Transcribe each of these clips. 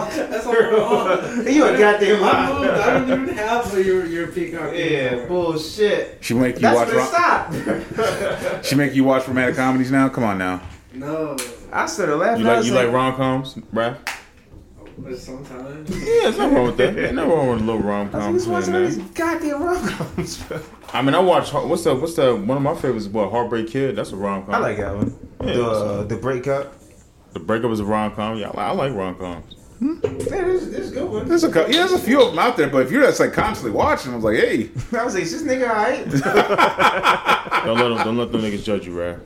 That's all we're on. You a goddamn I moved. I don't even have your your peacock. Yeah, bullshit. She make you That's watch. when Rom- it stopped. she make you watch romantic comedies now. Come on now. No, I started laughing. You like you like rom coms, bruh? but sometimes. Yeah, there's nothing wrong with that. Ain't nothing wrong with a little rom I was com. just watching all these goddamn rom-coms. I mean, I watch. What's the what's the one of my favorites? is What Heartbreak Kid? That's a rom com. I like that one. Yeah, the uh, the breakup. The breakup is a rom com. Yeah, I like, I like rom coms. Hmm? Yeah, this is good one. There's a cou- yeah, there's a few of them out there, but if you're just like constantly watching, I was like, hey, I was like, is this nigga alright? Don't let them don't let them niggas judge you, right?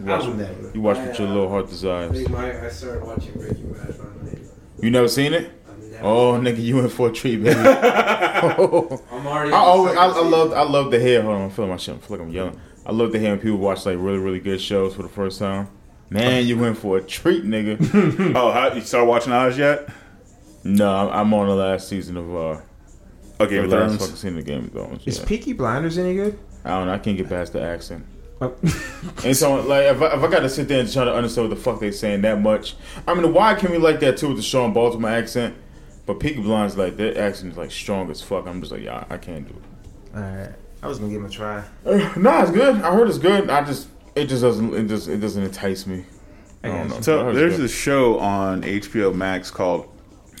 You watch, I would never. you watch what your little heart desires. Big Mike, I started watching Breaking Bad finally. You never seen it? I've never- Oh, nigga, you in for a treat, baby. I I'm already. always, I, I love, I love to hear. Hold on, I'm feeling my shit. I feel like I'm yelling. I love to hear when people watch like really, really good shows for the first time. Man, you went for a treat, nigga. oh, how, you started watching ours yet? No, I'm, I'm on the last season of uh, Oh, Game the of last Thrones. fucking season of Game of Thrones. Is Yeah. Peaky Blinders any good? I don't know. I can't get past the accent. Oh. And so, like, if I, if I got to sit there and try to understand what the fuck they saying that much, I mean, why can we like that too with the Sean Baltimore accent? But Peaky Blinders, like, their accent is like strong as fuck. I'm just like, yeah, I can't do it. Alright. I was gonna give him a try. nah, it's good. I heard it's good. I just, it just doesn't, it just, it doesn't entice me. I don't know. So there's it's good. this show on HBO Max called.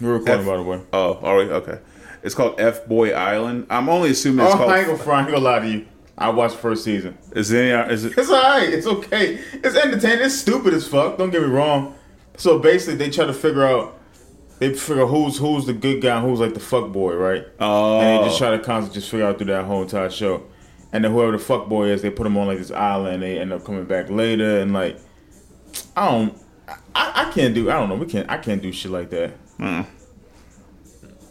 We're recording, F- by the way. Oh, all right, okay. It's called F Boy Island. I'm only assuming Oh, it's I ain't gonna. I ain't gonna lie to you. I watched the first season. Is there it? It's alright. It's okay. It's entertaining. It's stupid as fuck. Don't get me wrong. So basically, they try to figure out. They figure who's who's the good guy, and who's like the fuck boy, right? Oh, And they just oh. try to constantly just figure out through that whole entire show. And then whoever the fuck boy is, they put him on like this island. They end up coming back later, and like, I don't, I, I can't do. I don't know. We can't. I can't do shit like that. Mm.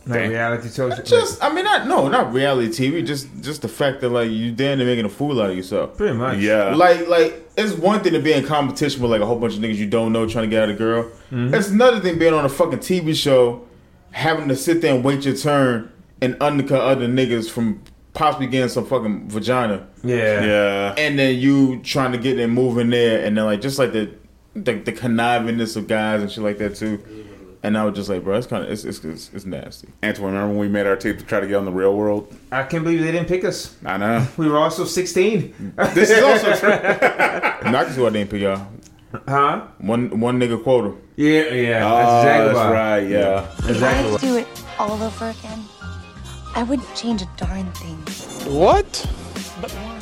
Like Damn. reality shows. Just, I mean, not no, not reality TV. Just, just the fact that like you damn near making a fool out of yourself. pretty much. yeah. Like, like it's one thing to be in competition with like a whole bunch of niggas you don't know trying to get at a girl. It's another thing being on a fucking TV show, having to sit there and wait your turn and undercut other niggas from possibly getting some fucking vagina, Yeah. yeah. and then you trying to get them moving there, and then like just like the the, the connivingness of guys and shit like that too. And I was just like, bro, it's kind of it's, it's it's it's nasty. Antoine, remember when we made our tape to try to get on the real world? I can't believe they didn't pick us. I know. We were also 16. This is also true. And I can see why they didn't pick y'all. Huh? One one nigga quota. Yeah, yeah. Oh, that's exactly that's right. Yeah. If I Exactly. had why. do it all over again, I wouldn't change a darn thing. What? but why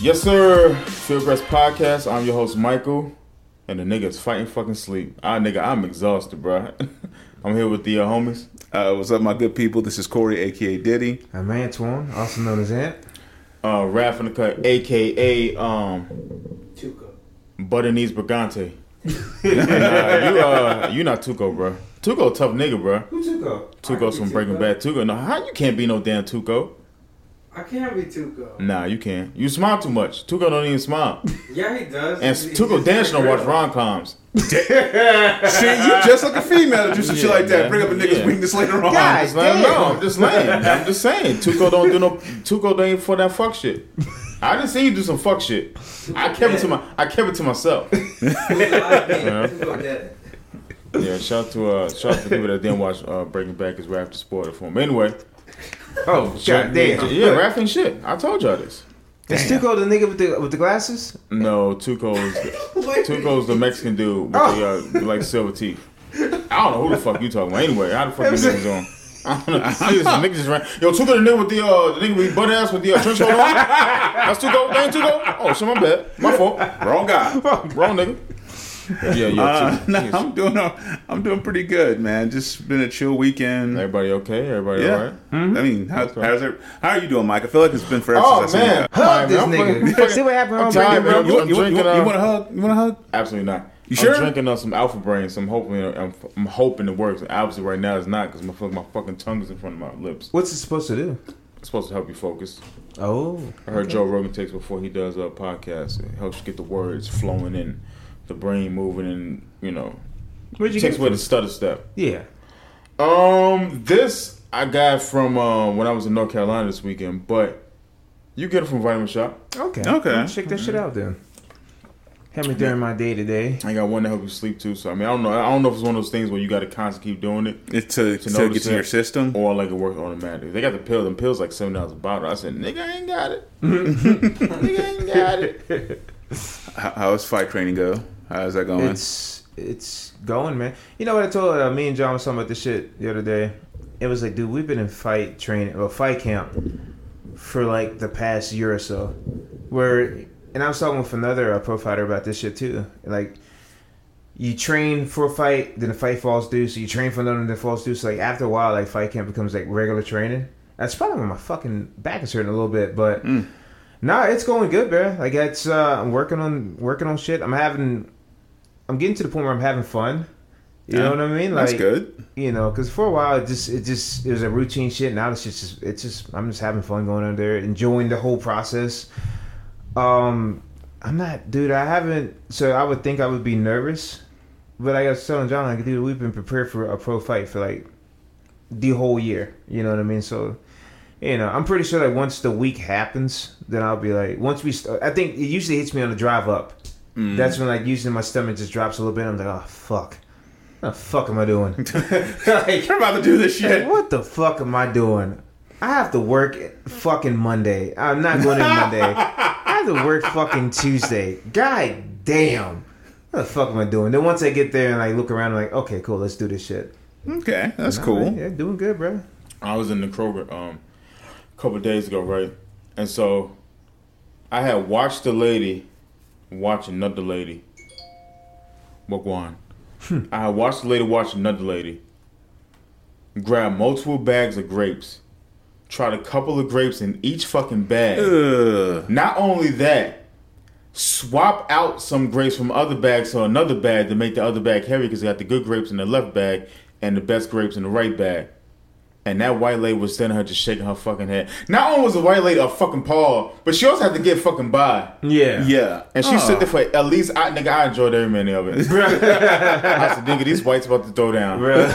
Yes, sir. Fieldgrass Podcast. I'm your host, Michael. And the nigga's fighting fucking sleep. Ah, nigga, I'm exhausted, bro. I'm here with the uh, homies. Uh, what's up, my good people? This is Corey, aka Diddy. I'm Antoine, also known as Ant. Uh, Raph in the cut, aka um, Tuco. Butter Knees Brigante. nah, you uh, you not Tuco, bro. Tuco, tough nigga, bro. Who took up? Tuco's from Breaking Bad. Tuco, no, how you can't be no damn Tuco? I can't be Tuco. Nah, you can't. You smile too much. Tuco don't even smile. Yeah, he does. And He's- Tuco he's Dance don't watch real. rom coms. See, you just like a female to do some shit like that. man. Bring up a nigga's Yeah. weakness later on. God Just let him damn. know. I'm just saying. I'm just saying. Tuco don't do no. Tuco ain't for that fuck shit. I didn't see you do some fuck shit. I kept it to my. I kept it to myself. Tuco dead. Yeah. Shout out to uh, shout out to people that didn't watch uh, Breaking Bad because Raph just spoiled it for me. Anyway. Oh, god damn. Yeah, Raph ain't shit. I told y'all this. Is Tuco the nigga with the with the glasses? No, Tuco's Wait. Tuco's the Mexican dude with Oh. the uh, like silver teeth. I don't know who the fuck you talking about. Anyway, how the fuck you niggas on? I don't know. Niggas, niggas just ran. Yo, Tuco the nigga with the uh, the nigga with butt ass with the uh, trench coat on. That's Tuco. That ain't Tuco. Oh, shit, my bad. My fault. Wrong guy. Wrong nigga. Yeah, yeah. Uh, no, Yes. I'm doing. I'm doing pretty good, man. Just been a chill weekend. Everybody okay? Everybody Yeah. alright? I mean, how, right. how's it? How are you doing, Mike? I feel like it's been forever Oh since I've seen man, you. Hug Alright, this man, nigga. fucking- See what happened I'm on tired, Breaking man. Bad? You, I'm you, you, drinking, you uh, want a hug? You want a hug? Absolutely not. You sure? I'm drinking on some Alpha Brain, so I'm hoping I'm, I'm hoping it works. Obviously, right now it's not because my fuck- my fucking tongue is in front of my lips. What's it supposed to do? It's supposed to help you focus. Oh. I heard Joe Rogan takes before he does a podcast. It helps you get the words flowing in, the brain moving, and you know, Where'd you takes get away it the stutter step. Yeah. Um, this I got from uh, when I was in North Carolina this weekend, but you get it from Vitamin Shoppe. Okay. Okay. I'll Check that shit out then. Help me during my day to day. I got one to help you sleep too. So I mean, I don't know. I don't know if it's one of those things where you got to constantly keep doing it, It's to, to, notice get to it. your system. or like it works automatically. They got the pill. Them pills like seven dollars a bottle. I said, nigga, I ain't got it. nigga, I ain't got it. How, how's fight training go? How's that going? It's it's going, man. You know what I told uh, me and John was talking about this shit the other day. It was like, dude, we've been in fight training or fight camp for like the past year or so. Where, and I was talking with another uh, pro fighter about this shit too. Like, you train for a fight, then the fight falls due. So you train for another, then it falls due. So like after a while, like fight camp becomes like regular training. That's probably when my fucking back is hurting a little bit, but. Nah, it's going good, bro. Like it's uh I'm working on working on shit. I'm having I'm getting to the point where I'm having fun. You know what I mean? Like That's good. You know, because for a while it just it just it was a routine shit. Now it's just it's just I'm just having fun going on there, enjoying the whole process. Um, I'm not, dude. I haven't. So I would think I would be nervous, but I was telling John like, dude, we've been prepared for a pro fight for like the whole year. You know what I mean? So you know, I'm pretty sure like once the week happens, then I'll be like, once we start, I think it usually hits me on the drive up. That's when like usually my stomach just drops a little bit. I'm like, oh fuck, what the fuck am I doing? like, I'm about to do this shit. what the fuck am I doing? I have to work fucking Monday. I'm not going in Monday. I have to work fucking Tuesday. God damn. What the fuck am I doing? Then once I get there and like look around, I'm like, okay, cool, let's do this shit. Okay, that's cool. Yeah, doing good, bro. I was in the Kroger um a couple days ago, right? And so I had watched the lady watch another lady. Wagwan. I watched the lady watch another lady. Grab multiple bags of grapes. Tried a couple of grapes in each fucking bag. Ugh. Not only that, swap out some grapes from other bags to another bag to make the other bag heavy because they got the good grapes in the left bag and the best grapes in the right bag. And that white lady was standing her just shaking her fucking head. Not only was the white lady a fucking paw, but she also had to get fucking by. Yeah. Yeah. And she Oh. stood there for at least, I, nigga, I enjoyed every minute of it. I said, nigga, these whites about to throw down. Bro.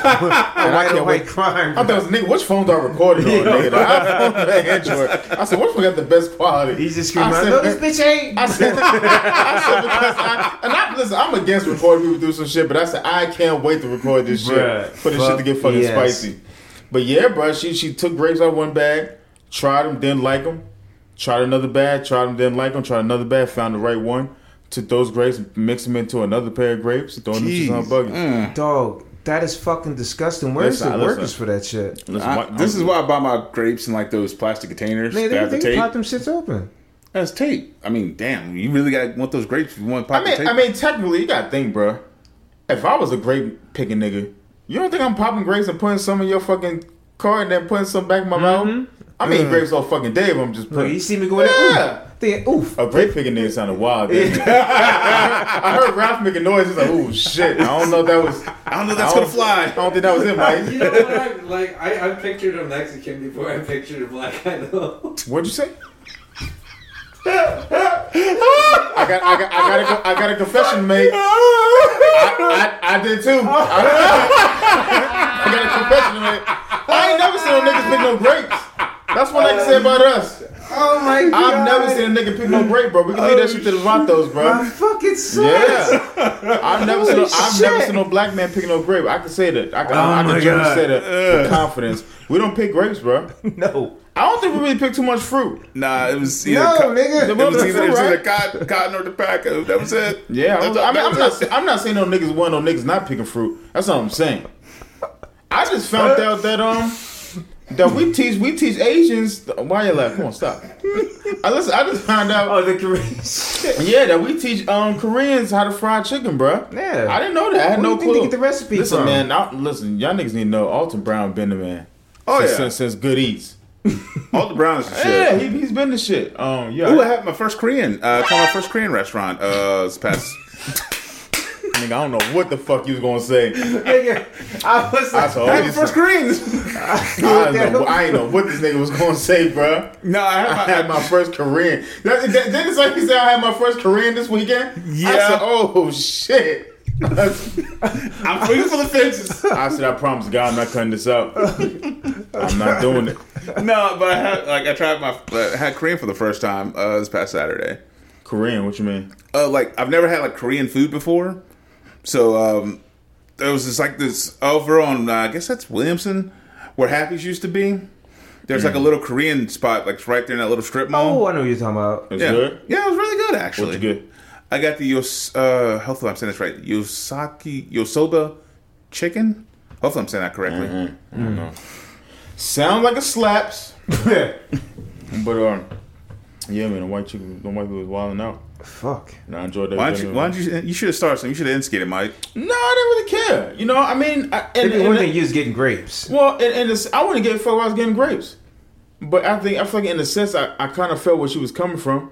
And I White can't on wait. white crime. I thought it was nigga, which phones are recorded on, nigga? The iPhone or the Android? I said, which one got the best quality? He's just screaming, I I said, know this bitch ain't. I said, I said because I, and I listen, I'm against recording people do some shit, but I said I can't wait to record this shit Bruh, for this shit to get fucking yes. spicy. But yeah, bro, she she took grapes out of one bag, tried them, didn't like them, tried another bag, tried them, didn't like them, tried another bag, found the right one, took those grapes, mixed them into another pair of grapes, throwing them Jeez. to some buggy. Mm. Dog, that is fucking disgusting. Where's Listen, the listen. workers for that shit? Listen, I- what- this is why I buy my grapes in like those plastic containers Man, that they, have the they tape. pop them shits open. That's tape. I mean, damn, you really got want those grapes? You want to I pop mean, the tape? I mean, technically, you gotta think, bro. If I was a grape picking nigga, you don't think I'm popping grapes and putting some in your fucking car and then putting some back in my mouth? I mean, grapes all fucking day, but I'm just Mm-hmm. Putting. you see me going Yeah. there? Ooh, thinking, oof. A grape picking nigga sounded wild. didn't it? I heard Ralph making noise. He's like, "Oh shit!" I don't know if that was. I don't know if that's I gonna fly. I don't think that was it, Mike. You know what? I, like I, I pictured a Mexican before I pictured a black guy though. What'd you say? I got, I got, I got, a, I got a confession to make. I, I, I did too. I, I got a confession to make. I ain't never seen no niggas pick no grapes. That's what I can say about us. Oh my god. I've never seen a nigga pick no grape, bro. We can leave that shit to the Vatos, My bro. fucking sucks. Yeah, I've never seen. No, I've never seen no black man picking no grape. I can say that. I can, Oh I can generally say that with confidence. We don't pick grapes, bro. No. I don't think we really pick too much fruit. Nah, it was either No, co- nigga. It was Fruit, either, it was either right? cotton, cotton or tobacco. That was it. Yeah, was, I mean, I'm not. it. I'm not saying no niggas want no niggas not picking fruit. That's what I'm saying. I just found out that um that we teach we teach Asians. Why you laugh? Come on, stop. I listen. I just found out. Oh, the Koreans. Yeah, that we teach um Koreans how to fry chicken, bruh. Yeah. I didn't know that. I had Where no do you think clue. they get the recipe listen, from? man. I, listen, y'all niggas need to know. Alton Brown been the man. Oh, since, yeah. since, since Good Eats. All the browns and shit. Yeah, he, he's been the shit. Um, yeah. Ooh, I had my first Korean. Uh, called my first Korean restaurant. Uh, this past. nigga, I don't know what the fuck you was gonna say. Nigga, I was I like, I you. had my first Koreans. I, don't know, I ain't know what this nigga was gonna say, bruh. no, I had I my. had my first Korean. That, that, didn't it's like he said I had my first Korean this weekend? I Yeah. said, oh shit. I'm swinging for the fences. I said, I promise God I'm not cutting this out. I'm not doing it. no, but I had like I tried my I had Korean for the first time uh, this past Saturday. Korean. What you mean? Uh, like I've never had like Korean food before, so um, there was just like this over on uh, I guess that's Williamson, where Happy's used to be. There's like a little Korean spot, like right there in that little strip mall. Oh. I know what you're talking about. It's yeah, good. yeah, it was really good actually. What's good? I got the Yos. Uh, hopefully I'm saying this right. Yosaki Yosoba chicken. Hopefully I'm saying that correctly. Mm-hmm. Sound like a slaps. but um, yeah, man, the white chicken, the white people was wilding out. Fuck. And I enjoyed that. Why don't you? Why don't you? You should have started something. You should have instigated, Mike. No, I didn't really care. You know, I mean, I, and, Maybe and- one thing you was getting grapes. Well, and, and this, I wouldn't get fucked. I was getting grapes, but I think I feel like in a sense I, I kind of felt where she was coming from,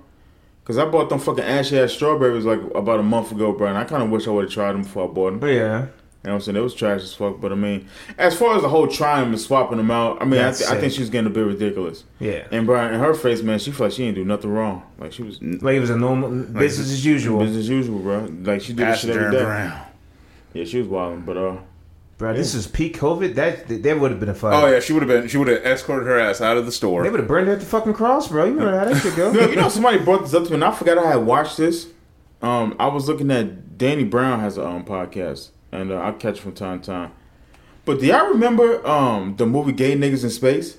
because I bought them fucking ashy ass strawberries like about a month ago, bro. And I kind of wish I would have tried them before I bought them. But yeah. You know what I'm saying? It was trash as fuck. But I mean, as far as the whole trying and swapping them out, I mean, I, th- I think sick. she was getting a bit ridiculous. Yeah. And Brian, in her face, man, she felt like she didn't do nothing wrong. Like she was Like it was a normal business as usual. business as usual, bro. Like she did this shit every day. around. Yeah, she was wilding, but uh, Bro, this is peak COVID. That that would have been a fight. Oh yeah, she would have been. She would have escorted her ass out of the store. They would have burned her at the fucking cross, bro. You remember how that shit go? No, you know somebody brought this up to me, and I forgot I had watched this. Um, I was looking at Danny Brown has a um podcast, and uh, I catch from time to time. But do y'all remember um the movie Gay Niggas in Space?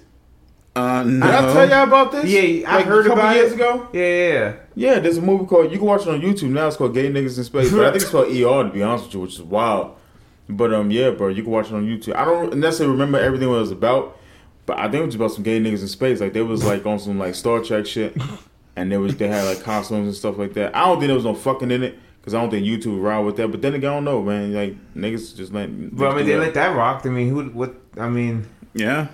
Uh, Did no. I tell y'all about this? Yeah, I Like, heard a couple about years it. ago. Yeah, yeah, yeah. Yeah, there's a movie called you can watch it on YouTube now. It's called Gay Niggas in Space, but I think it's called ER to be honest with you, which is wild. But um, yeah, bro, you can watch it on YouTube. I don't necessarily remember everything what it was about, but I think it was about some gay niggas in space. Like they was like on some like Star Trek shit, and there was they had like costumes and stuff like that. I don't think there was no fucking in it because I don't think YouTube would ride with that. But then again, I don't know, man. Like niggas just let. But I mean, they do let that rock. I mean, who? What? I mean, Yeah,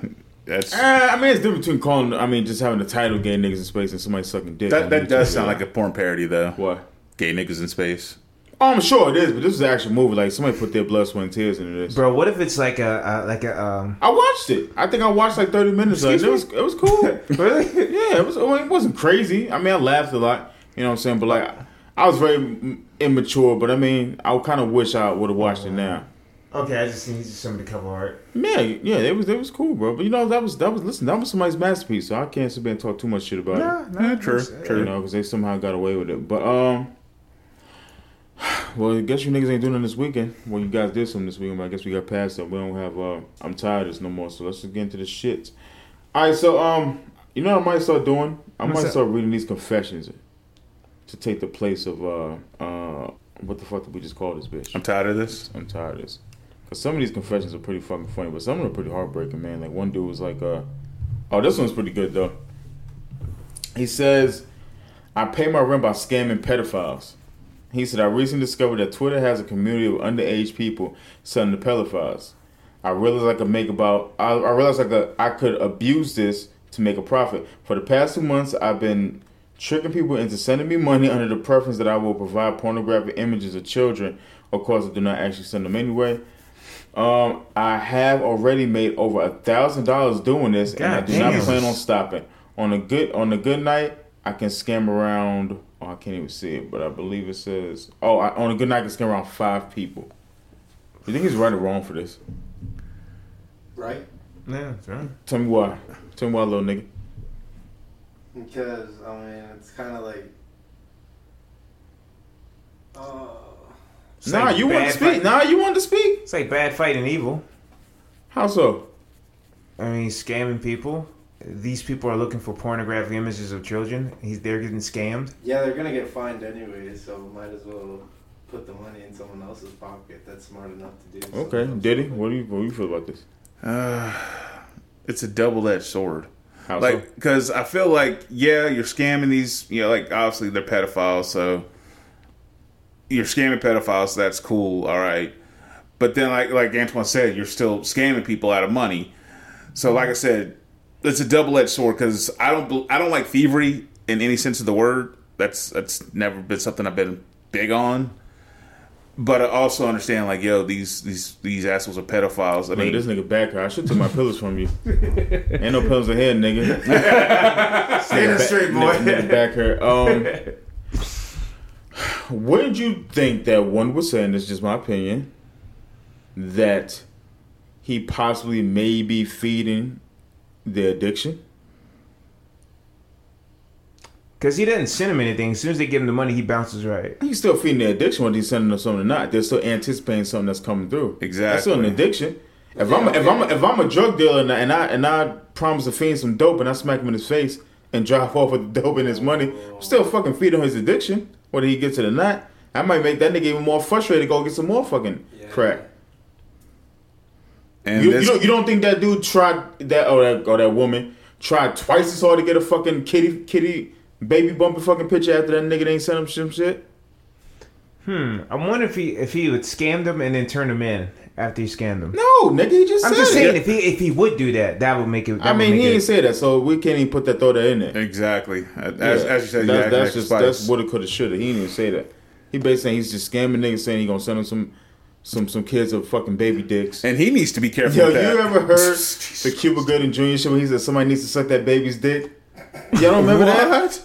that's Uh, I mean, it's different between calling. I mean, just having the title "Gay Niggas in Space" and somebody sucking dick. that. That YouTube. does sound like a porn parody, though. what? Gay niggas in space. Oh, I'm sure it is, but this is an actual movie. Like somebody put their blood, sweat, and tears into this. bro, what if it's like a, a like a um? I watched it. I think I watched like 30 minutes of it. It was it was cool. Really? yeah, it was. I mean, it wasn't crazy. I mean, I laughed a lot. You know what I'm saying? But like, I was very mm, immature. But I mean, I kind of wish I would have watched it now. Okay, I just seen some of the cover art. Yeah, yeah, it was it was cool, bro. But you know, that was that was listen, that was somebody's masterpiece. So I can't sit there and talk too much shit about Nah, it. nah, Yeah, true, true. You know, because they somehow got away with it. But um. Well, I guess you niggas ain't doing it this weekend. Well, you guys did something this weekend, but I guess we got past that. We don't have. uh I'm tired of this no more. So let's just get into the shit. All right, so um, you know what I might start doing? I What's might that? start reading these confessions to take the place of uh uh what the fuck did we just call this bitch? I'm tired of this. I'm tired of this. Cause some of these confessions are pretty fucking funny, but some of them are pretty heartbreaking, man. Like one dude was like, uh, oh, this one's pretty good though. He says, I pay my rent by scamming pedophiles. He said, I recently discovered that Twitter has a community of underage people selling to pedophiles. I realized I could make about, I, I realized I could, I could abuse this to make a profit. For the past two months, I've been tricking people into sending me money under the preference that I will provide pornographic images of children. Of course, I do not actually send them anyway. Um, I have already made over a thousand dollars doing this, and I God do not plan on stopping. On a good on a good night, I can scam around. Oh, I can't even see it, but I believe it says. Oh, I, on a good night, I can around five people. You think he's right or wrong for this? Right? Yeah, that's right. Tell me why. Tell me why, little nigga. Because, I mean, it's kind of like. Uh, nah, you want to speak. fight- Nah, you want to speak. It's like bad fighting evil. How so? I mean, scamming people. These people are looking for pornographic images of children. He's they're getting scammed. yeah, they're going to get fined anyway, so might as well put the money in someone else's pocket that's smart enough to do Okay, something. Diddy, what do you what do you feel about this? Uh, it's a double-edged sword. How so? Like, because I feel like, yeah, you're scamming these. You know, like obviously they're pedophiles, so you're scamming pedophiles. So that's cool, all right. But then, like like Antoine said, you're still scamming people out of money. So, like I said, it's a double-edged sword because I don't I don't like thievery in any sense of the word. That's that's never been something I've been big on. But I also understand, like, yo, these these these assholes are pedophiles. I Look mean, this nigga back. I should take my pillows from you. Ain't no pillows in here, nigga. Stay in the street, boy. Nigga, nigga back here. Um, wouldn't you think that one would say, and this is just my opinion, that he possibly may be feeding the addiction? Because he doesn't send him anything. As soon as they give him the money, he bounces right. He's still feeding the addiction whether he's sending them something or not. They're still anticipating something that's coming through. Exactly. That's still an addiction. If I'm if I'm if I'm a drug dealer and I and I, and I promise to feed some dope and I smack him in his face and drive off with the dope and his money, I'm still fucking feeding his addiction, whether he gets it or not. I might make that nigga even more frustrated to go get some more fucking crack. And You, you, don't, you don't think that dude tried that or that or that woman tried twice as hard to get a fucking kitty kitty baby bumping fucking picture after that nigga ain't sent him some shit? Hmm. I wonder if he if he would scam them and then turn them in after he scammed them. No, nigga, he just I'm said just it. saying if he if he would do that, that would make it. That I mean, he it, didn't say that, so we can't even put that throw that in there. exactly. As, Yeah. as you said, That- yeah, that's just that's what it could have should have. He didn't even say that. He basically saying he's just scamming niggas, saying he gonna send him some some some kids with fucking baby dicks. and he needs to be careful Yo, you ever heard the Cuba Gooding Jr. shit where he said somebody needs to suck that baby's dick? Y'all don't remember that?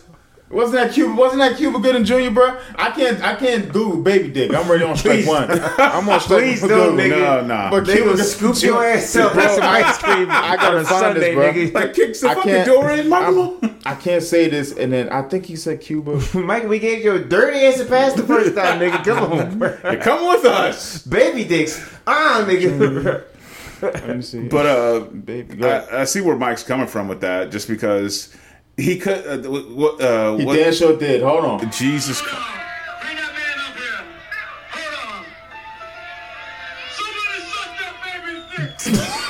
Wasn't that Cuba? Wasn't that Cuba Gooding Jr. Bro? I can't. I can't Google baby dick. I'm already on strike one. I'm on strike Please one. don't, Google. nigga. No, nah. But They Cuba will Gooding- scoop your ass up like some ice cream. I gotta a find Sunday, this, bro. nigga. like kicks the I fucking can't- door in, Michael. I'm- I can't say this, and then I think he said Cuba. Mike, we gave you a dirty ass to pass the first time, nigga. Come on, bro. Come with us. Baby dicks. Ah, nigga. Let me see. But uh, baby. I, I see where Mike's coming from with that, just because he could. Uh, what? Uh, he what damn sure did. Hold on. Jesus. Christ. Bring that man up here. Hold on. Somebody suck that baby's dick.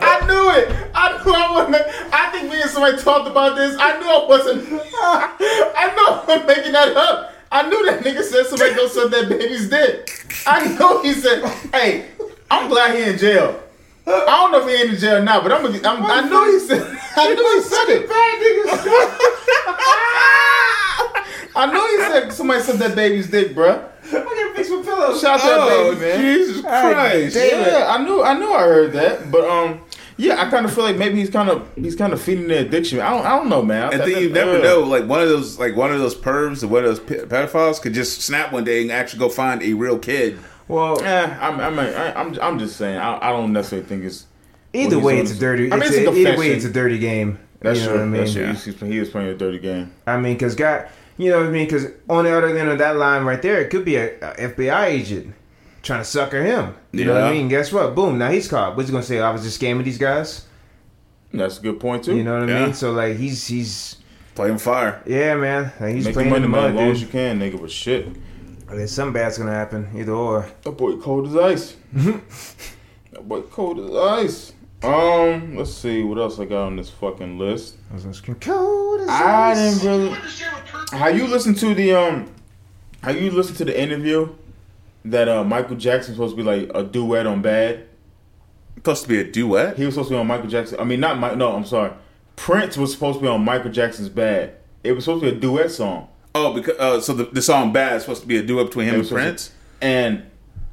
I knew it. I knew I wasn't. I think me and somebody talked about this. I knew I wasn't. I know I wasn't making that up. I knew that nigga said somebody go suck that baby's dick. I know he said, "Hey, I'm glad he in jail." I don't know if he ain't in jail now, but I'm. I'm I knew he said. I knew he said it. I know he said somebody sucked that baby's dick, bruh. I'm gonna fix my pillow. Shout out to that Oh, baby, man. Jesus Christ! Yeah, I knew, I knew, I heard that, but um, yeah, I kind of feel like maybe he's kind of, he's kind of feeding the addiction. I don't, I don't know, man. I, And then you never uh, know, like one of those, like one of those pervs or one of those pedophiles could just snap one day and actually go find a real kid. Well, Eh, I'm, I mean, I, I'm, I'm just saying. I, I don't necessarily think it's. either way, it's a doing. dirty. I mean, it's it's a a, either way, it's a dirty game. That's you know true. what I mean? That's true. Yeah. He was playing a dirty game. I mean, because God, you know what I mean? Because on the other end of that line right there, it could be a, a FBI agent trying to sucker him. You know what I mean? Guess what? Boom! Now he's caught. What's he gonna say? I was just scamming these guys. That's a good point too. You know what I mean? So like, he's he's Play him fire. yeah, man. Like, he's make playing the in money, the man, as long as you can, nigga. But shit, There's some bad's gonna happen, either or. that boy cold as ice. that boy cold as ice. Um, let's see what else I got on this fucking list. I was gonna cold as I ice." didn't really. What the shit with Kurt? How you listen to the um? How you listen to the interview that uh Michael Jackson supposed to be like a duet on Bad? Supposed to be a duet. He was supposed to be on Michael Jackson. I mean, not Mike. No, I'm sorry. Prince was supposed to be on Michael Jackson's Bad. It was supposed to be a duet song. Oh, because uh, so the, the song "Bad" is supposed to be a duet between him and Prince. to- and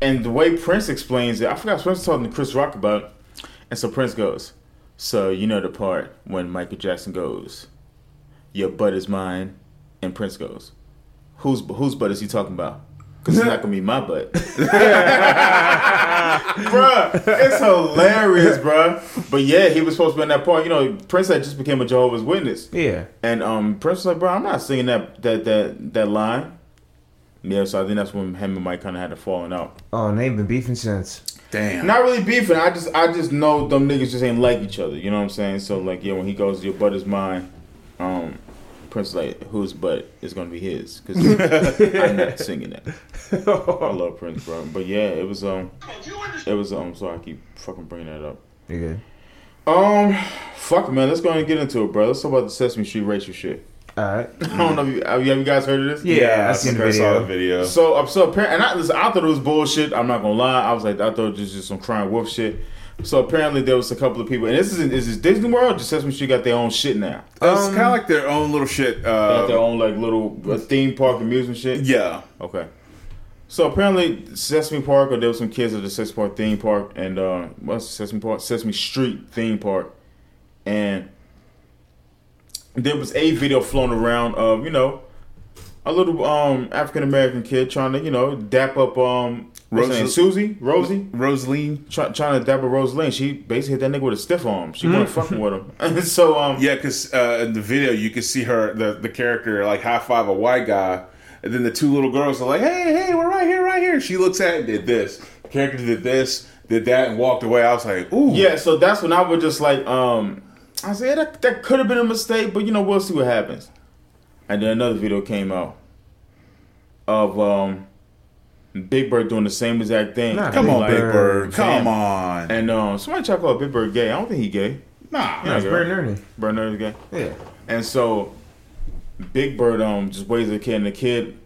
and the way Prince explains it, I forgot Prince was talking to Chris Rock about it. And so Prince goes, So you know the part when Michael Jackson goes, Your butt is mine, and Prince goes, Whose whose butt is he talking about? Because it's not gonna be my butt. bruh, it's hilarious, bruh. But yeah, he was supposed to be in that part. You know, Prince had just became a Jehovah's Witness. Yeah. And um, Prince was like, bro, I'm not singing that that that that line. Yeah, so I think that's when him and Mike kind of had a falling out. Oh, and they've been beefing since. Damn. Not really beefing. I just I just know them niggas just ain't like each other. You know what I'm saying? So like, yeah, when he goes, your butt is mine. Um, Prince is like, whose butt is gonna be his? Because I'm not singing that. I love Prince, bro. But yeah, it was um, You it was um. Sorry, I keep fucking bringing that up. You good? Um, fuck, man. Let's go ahead and get into it, bro. Let's talk about the Sesame Street racial shit. All right. I don't know if you have you, guys heard of this. Yeah, I seen the think I saw the video. So, uh, so apparently, and I, listen, I thought it was bullshit. I'm not gonna lie. I was like, I thought it was just some crying wolf shit. So apparently, there was a couple of people, and this is is this Disney World. Just Sesame Street got their own shit now. it's kind of like their own little shit. They got their Uh, own like little uh, theme park amusement shit. yeah. Okay. So apparently, Sesame Park, or there was some kids at the Sesame Park theme park, and uh, what's Sesame Park? Sesame Street theme park, and there was a video flown around of you know, a little um African American kid trying to you know dap up um what's her Rosa- name? Susie Rosie Rosaline. try, trying to Rose Lane. She basically hit that nigga with a stiff arm. She Mm-hmm. wasn't fucking with him. And so um Yeah, because uh, in the video you can see her, the the character, like high five a white guy, and then the two little girls are like, "Hey, hey, we're right here, right here." She looks at it, and did this. The character did this, did that, and walked away. I was like, "Ooh, yeah, so that's when I was just like um I said that that could have been a mistake, but you know we'll see what happens. And then another video came out of um Big Bird doing the same exact thing. Nah, Come Big on, Big Bird, Bird, fam. come on." And um, somebody tried to call Big Bird gay. I don't think he gay. Nah, Yeah, it's girl. Bert and Ernie. Bernard is gay. Yeah. And so Big Bird um just waves at the kid, and the kid,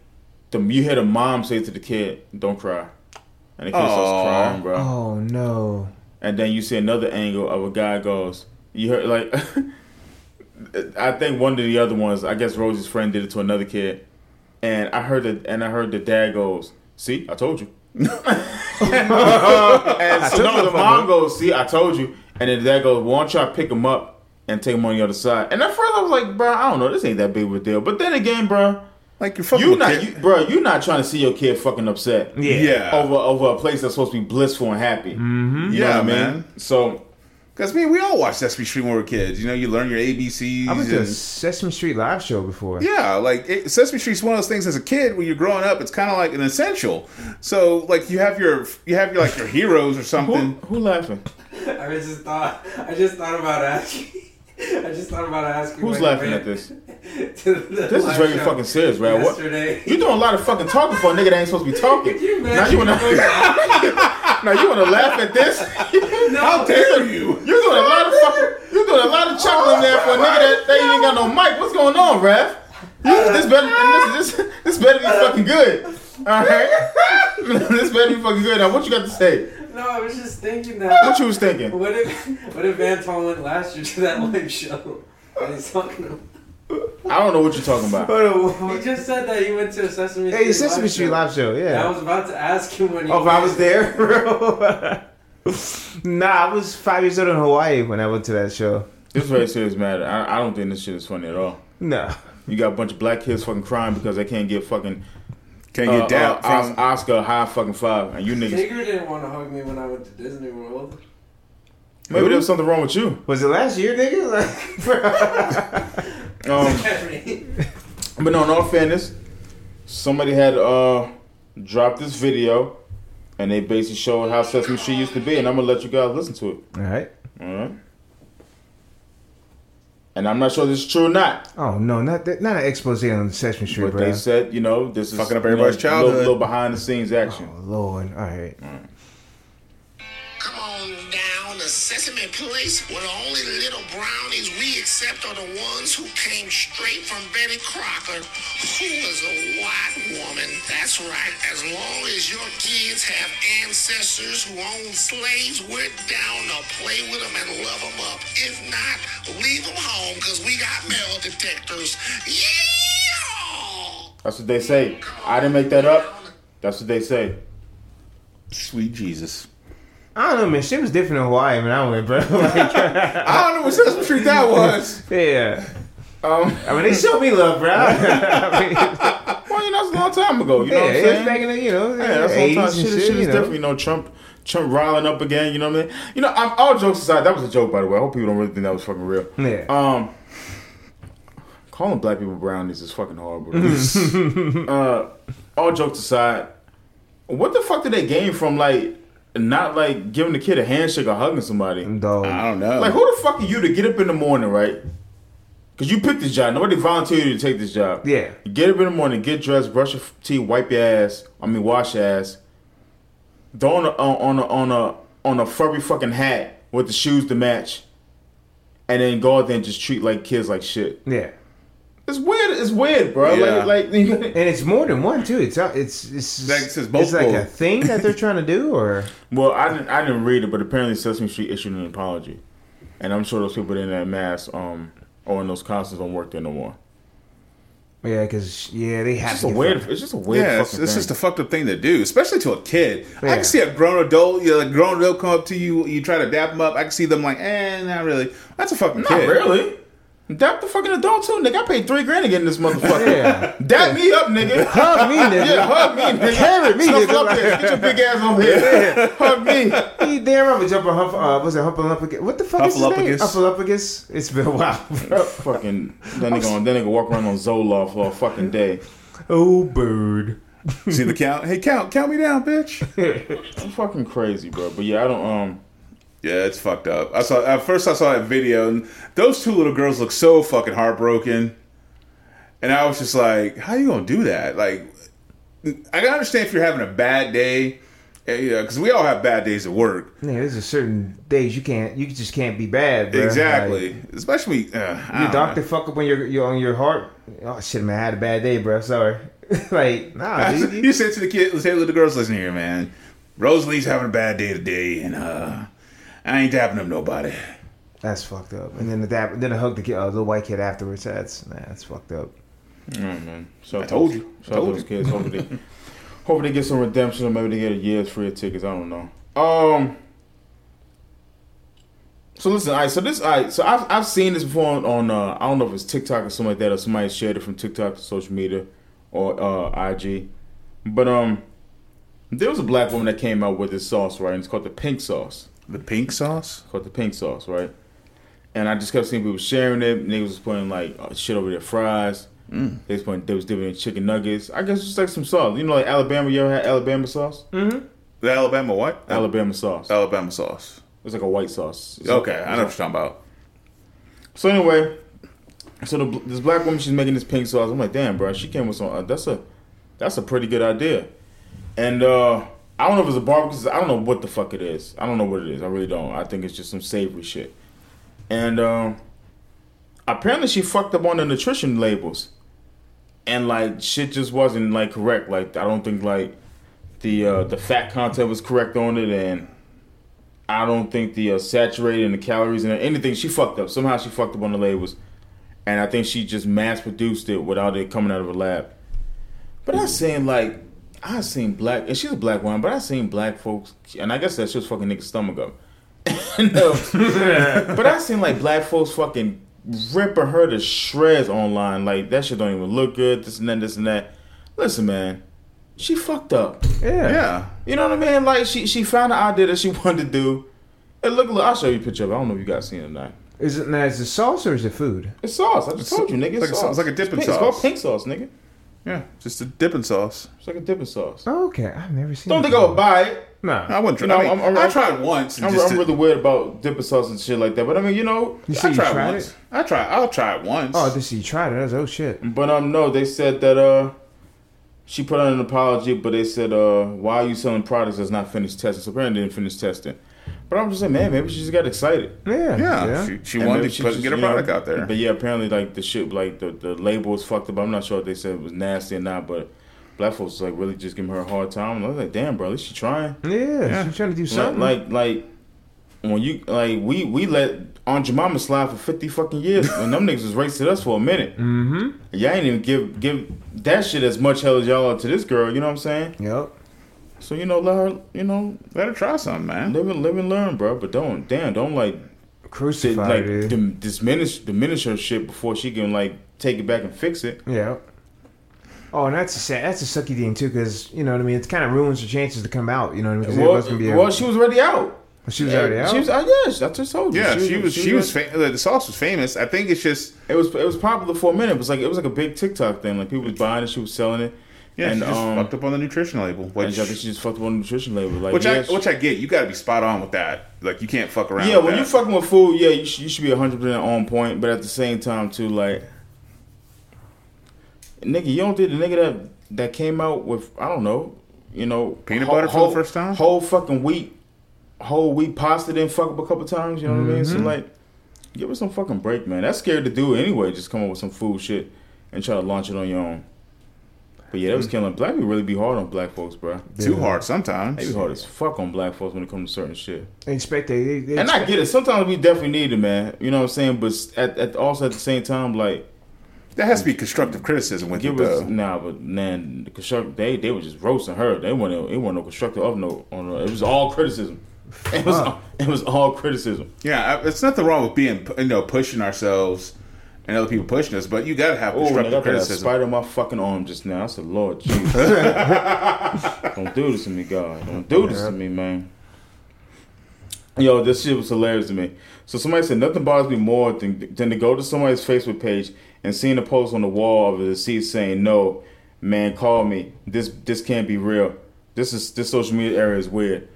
the you hear the mom say to the kid, "Don't cry," and the kid Aw. starts crying, bro. Oh no. And then you see another angle of a guy goes, you heard like, I think one of the other ones, I guess Rosie's friend did it to another kid, and I heard it, and I heard the dad goes, "See, I told you." and so took no, the the mom goes, "See, I told you," and then the dad goes, "Why don't y'all pick him up and take him on the other side?" And at first I was like, "Bro, I don't know, this ain't that big of a deal." But then again, bro, like you're fucking you with not, kid- you, bro, You're not trying to see your kid fucking upset Yeah. yeah, over over a place that's supposed to be blissful and happy. Mm-hmm. You know Yeah, what I mean? man. So Because I mean, we all watched Sesame Street when we were kids. You know, you learn your ABCs. I went to a and- Sesame Street live show before. Yeah, like it, Sesame Street's one of those things. As a kid, when you're growing up, it's kind of like an essential. So, like you have your you have your like your heroes or something. who laughing? I just thought. I just thought about asking. I just thought about asking. Who's laughing at this? went to the This is live very show fucking serious, man. What? Yesterday. You doing a lot of fucking talking for a nigga that ain't supposed to be talking. Can you Now you wanna, now you wanna laugh at this? How dare you? You're doing a lot of fucking. You're doing a lot of chuckling there for a nigga that, that ain't got no mic. What's going on, Raph? This better. This, this, this better be fucking good. All right. this better be fucking good. Now, what you got to say? No, I was just thinking that. What you was thinking? What if what if Anton went last year to that live show? And he's talking. To, I don't know what you're talking about. he just said that he went to a Sesame Street. Hey, Sesame Street show. live show. Yeah. I was about to ask him when he. Oh, if I was there, bro. nah, I was five years old in Hawaii when I went to that show. This is very serious matter. I, I don't think this shit is funny at all. Nah. You got a bunch of black kids fucking crying because they can't get fucking Can uh, you down uh, Os- from? Oscar high fucking five, and you niggas. Tigger didn't want to hug me when I went to Disney World. Maybe there was something wrong with you. Was it last year, nigga? Like, Um, but no, in all fairness, somebody had uh dropped this video, and they basically showed how Sesame Street used to be, and I'm gonna let you guys listen to it. all right. All right. And I'm not sure this is true or not, Oh no, not that, not an expose on Sesame Street, but bro. they said you know this is Fucking up you know, everybody's childhood. Little, little behind the scenes action. Oh Lord, all right. Come on down to Sesame Place, where the only little brownies we accept are the ones who came straight from Betty Crocker, who was a white woman. That's right. As long as your kids have ancestors who owned slaves, we're down to play with them and love them up. If not, leave them home because we got metal detectors. Yeah! That's what they say. I didn't make that up. That's what they say. Sweet Jesus. I don't know, man. Shit was different in Hawaii when I went, bro. Like, I don't know what Sesame Street that was. yeah. Um, I mean, they showed me love, bro. I mean, well, you know, it's a long time ago. You know yeah, what I'm saying? back in the, you know, Yeah, that's all time. Shit, shit, shit, is you know. different. You know, Trump, Trump riling up again. You know what I mean? You know, I'm, all jokes aside, that was a joke, by the way. I hope people don't really think that was fucking real. Yeah. Um, calling black people brownies is fucking horrible. uh, all jokes aside, what the fuck did they gain from like not like giving the kid a handshake or hugging somebody? Dog. I don't know. Like, who the fuck are you to get up in the morning, right? Because you picked this job. Nobody volunteered you to take this job. Yeah. You get up in the morning, get dressed, brush your teeth, wipe your ass. I mean, wash your ass. Throw on a on a on a on a furry fucking hat with the shoes to match, and then go out there and just treat like kids like shit. Yeah. It's weird. It's weird, bro. Yeah. Like, like And it's more than one too. It's it's it's Like, it says it's like multiple. a thing that they're trying to do, or well, I didn't I didn't read it, but apparently Sesame Street issued an apology, and I'm sure those people in that mask um or in those costumes don't work there no more. yeah, because yeah, they have It's just to a weird. fucked. It's just a weird. yeah, it's, it's thing. just a fucked up thing to do, especially to a kid. I can see a grown adult, you know, like grown adult come up to you, you try to dap them up. I can see them like, eh, not really. That's a fucking Not kid. really. Dap the fucking adult too, nigga. I paid three grand to get in this motherfucker. Yeah. Dap me up, nigga. Hug me, nigga. Yeah, hug me, nigga. Carry me, Snuffle nigga. up here. Get your big ass on here. hug me. He damn right, jump on hump. Uh, was it Humpalumpagus? What the fuck is his name? Hufflepuffus. Hufflepuffus. It's been a while. bro. Fucking that nigga on that nigga walk around on Zoloft for a fucking day. oh, bird. See the count? Hey, count, count me down, bitch. I'm fucking crazy, bro. But yeah, I don't um Yeah, it's fucked up. I saw at first I saw that video and those two little girls look so fucking heartbroken. And I was just like, how you gonna do that? Like I gotta understand if you're having a bad day, eh, you know, because we all have bad days at work. Yeah, there's a certain days you can't, you just can't be bad, bro. Exactly. Like, Especially uh, your don't doctor know. fuck up when you're, on your heart. Oh shit, man, I had a bad day, bro. Sorry. like, nah, dude. you said to the kid, let's say the girls, listen here, man. Rosalie's having a bad day today, and uh, I ain't dapping up nobody. That's fucked up. And then the dap, then I hug the kid, uh, the white kid afterwards. That's nah, that's fucked up. Oh man. Shout I told to- you. I Shout out told those you. kids. Hopefully they, hopefully they get some redemption or maybe they get a year's free of tickets. I don't know. Um So listen, all right, so this all right, so I've I've seen this before on, on uh I don't know if it's TikTok or something like that or somebody shared it from TikTok to social media or uh IG. But um there was a black woman that came out with this sauce, right? And it's called the pink sauce. The pink sauce? called the pink sauce, right? And I just kept seeing people sharing it. Niggas was putting like uh, shit over their fries. Mm. They was putting, they was dipping in chicken nuggets. I guess it's like some sauce. You know, like Alabama. You ever had Alabama sauce? The Alabama what? Alabama sauce. Alabama sauce. It's like a white sauce. It's Okay, like- I know what you're talking about. So anyway, so the, this black woman, she's making this pink sauce. I'm like, damn, bro, she came with some. Uh, that's a, that's a pretty good idea. And uh I don't know if it's a barbecue. I don't know what the fuck it is. I don't know what it is. I really don't. I think it's just some savory shit. And um apparently she fucked up on the nutrition labels, and like shit just wasn't like correct. Like I don't think like the uh the fat content was correct on it, and I don't think the uh, saturated and the calories and anything she fucked up. Somehow she fucked up on the labels, and I think she just mass produced it without it coming out of a lab. But I'm saying like I seen black, and she's a black woman, but I seen black folks, and I guess that's was fucking niggas stomach up. And, uh, but I seen like black folks fucking ripping her to shreds online. Like that shit don't even look good. This and that, this and that. Listen, man, she fucked up. Yeah. Yeah. You know what I mean? Like she she found an idea that she wanted to do. And look, look, I'll show you a picture of it. I don't know if you guys seen it or not. Is it now? Is it sauce or is it food? It's sauce. I just told you, nigga. It's, It's like a- sauce. it's like a dipping pink, It's called pink sauce, nigga. Yeah. Just a dipping sauce. It's like a dipping sauce. Oh, okay, I've never seen. Don't it think I would before. buy it. Nah. I wouldn't try. No, I, mean, I'm- I'm- I tried once. I'm, just I'm did- really weird about dipping sauce and shit like that. But I mean, you know. You say I you tried, tried once. it? I try. I'll try it once. Oh, this you tried it. That's oh shit. But um, no, they said that uh, she put out an apology, but they said uh, why are you selling products that's not finished testing? So apparently they didn't finish testing. But I'm just saying, man, maybe she just got excited. Yeah. yeah, she, she wanted to she put, just, get her you know, product out there. But yeah, apparently like the shit, like the, the label was fucked up. I'm not sure if they said it was nasty or not, but black folks like really just giving her a hard time. I was like, damn, bro, at least she trying. yeah. She's trying to do something. like, like when you like we we let Aunt Jemima slide for fifty fucking years, and them niggas was racing us for a minute. mm-hmm. Y'all ain't even give give that shit as much hell as y'all are to this girl. You know what I'm saying? Yep. So you know, let her, you know, Let her try something, man. live and live and learn, bro. But don't, damn, don't like di- Crucified. like dim- diminish diminish her shit before she can like take it back and fix it. Yeah. Oh, and that's a sad, that's a sucky thing too, because you know what I mean. It kind of ruins her chances to come out. You know what I mean? it Well, was gonna a- she was already out. she was already out. She was, uh, yes, I just told you. Yeah, she was. She was. already- Fa- the sauce was famous. I think it's just. It was it was popular for a minute. It was like it was like a big TikTok thing. Like people was buying it, she was selling it. Yeah, and she just um, fucked up on the nutrition label, which, I think she just fucked up on the nutrition label. Like which yeah, I which I get. You got to be spot on with that. Like you can't fuck around. yeah, when that. you fucking with food, yeah, you should, you should be hundred percent on point. But at the same time, too, like, nigga, you don't think the nigga that that came out with I don't know, you know, Peanut whole- butter for the first time? whole fucking wheat, whole wheat pasta didn't fuck up a couple times. You know what I mean? So Mm-hmm. like, give us some fucking break, man. That's scary to do anyway. Just come up with some food shit and try to launch it on your own. But yeah, that Mm. was killing. Black people really be hard on black folks, bro. too hard sometimes. They be hard as fuck on black folks when it comes to certain shit. They expect they, they, they And I get it. Sometimes we definitely need it, man. You know what I'm saying? But at, at also at the same time, like that has to be constructive criticism with give it, us though. nah. But man, the construct they they were just roasting her. They weren't it wasn't no constructive of no on. no- It was all criticism. It was Fuck. it was all criticism. Yeah, it's nothing wrong with being, you know, pushing ourselves and other people pushing us, but you gotta have constructive that criticism. spider on my fucking arm just now. I said, Lord Jesus. Don't do this to me, God. Don't do this to me, man. Yo, this shit was hilarious to me. So somebody said nothing bothers me more than, than to go to somebody's Facebook page and seeing a post on the wall of the deceased saying, "No, man, call me. This this can't be real. This is this social media era is weird."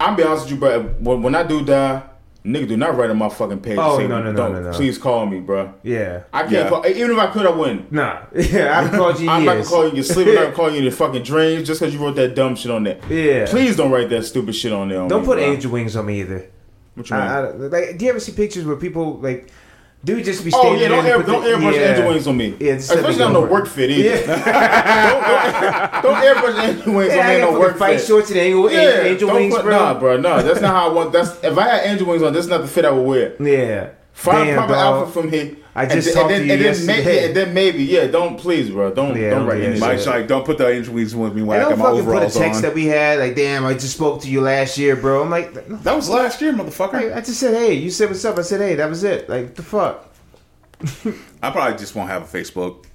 I'm be honest with you, bro. When, when I do die, nigga, do not write on my fucking page. Oh, say, no, no, no, no, no." Please call me, bro. Yeah. I can't Yeah. call. Even if I could, I wouldn't. Nah. Yeah, I haven't called you I'm not gonna call you in your sleep. I'm not gonna call you in your fucking dreams just because you wrote that dumb shit on there. Yeah. Please don't write that stupid shit on there. on Don't me, put bro. angel wings on me either. What you mean? I, I, like, do you ever see pictures where people like, dude, just be oh yeah, don't air, don't the- airbrush yeah. angel wings on me. Yeah, just especially on go no for it. work fit either. Yeah, don't, don't airbrush angel wings yeah on I me got no work fight fit. shorts and angel, Yeah, angel don't wings, put, bro. Nah, bro, no, that's not how I want. That's if I had angel wings on, this is not the fit I would wear. Yeah. Find Damn, a proper dog. outfit from here. I and just then- talked and to you and then maybe, yesterday. and then maybe, yeah. Don't please, bro. Don't Yeah, don't don't write do that any. Mike's like, don't put the angel with me when And I don't got my fucking put a text on. that we had like, damn, I just spoke to you last year, bro. I'm like, no, that was last year, motherfucker. I just said, hey, you said what's up. I said, hey, that was it. Like, the fuck. I probably just won't have a Facebook.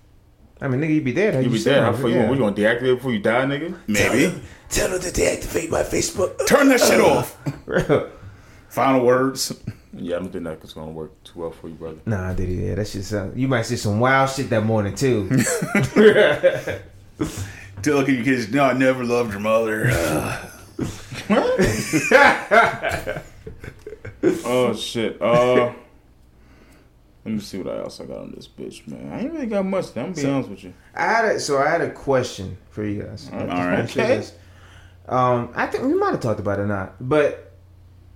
I mean, nigga, you'd be dead. How You you be still dead. How have it, far you yeah. want? We gonna deactivate before you die, nigga? Maybe. Tell her to deactivate my Facebook. Turn that shit off. Bro. Final words. Yeah, I don't think that's gonna work too well for you, brother. Nah, did he? Yeah, that shit sound. You might see some wild shit that morning too. To look your kids. No, I never loved your mother. Oh shit. Uh, let me see what else I got on this bitch, man. I ain't really got much. I'm gonna be honest with you. I had a, so I had a question for you guys. All right. Okay. Um, I think we might have talked about it or not, but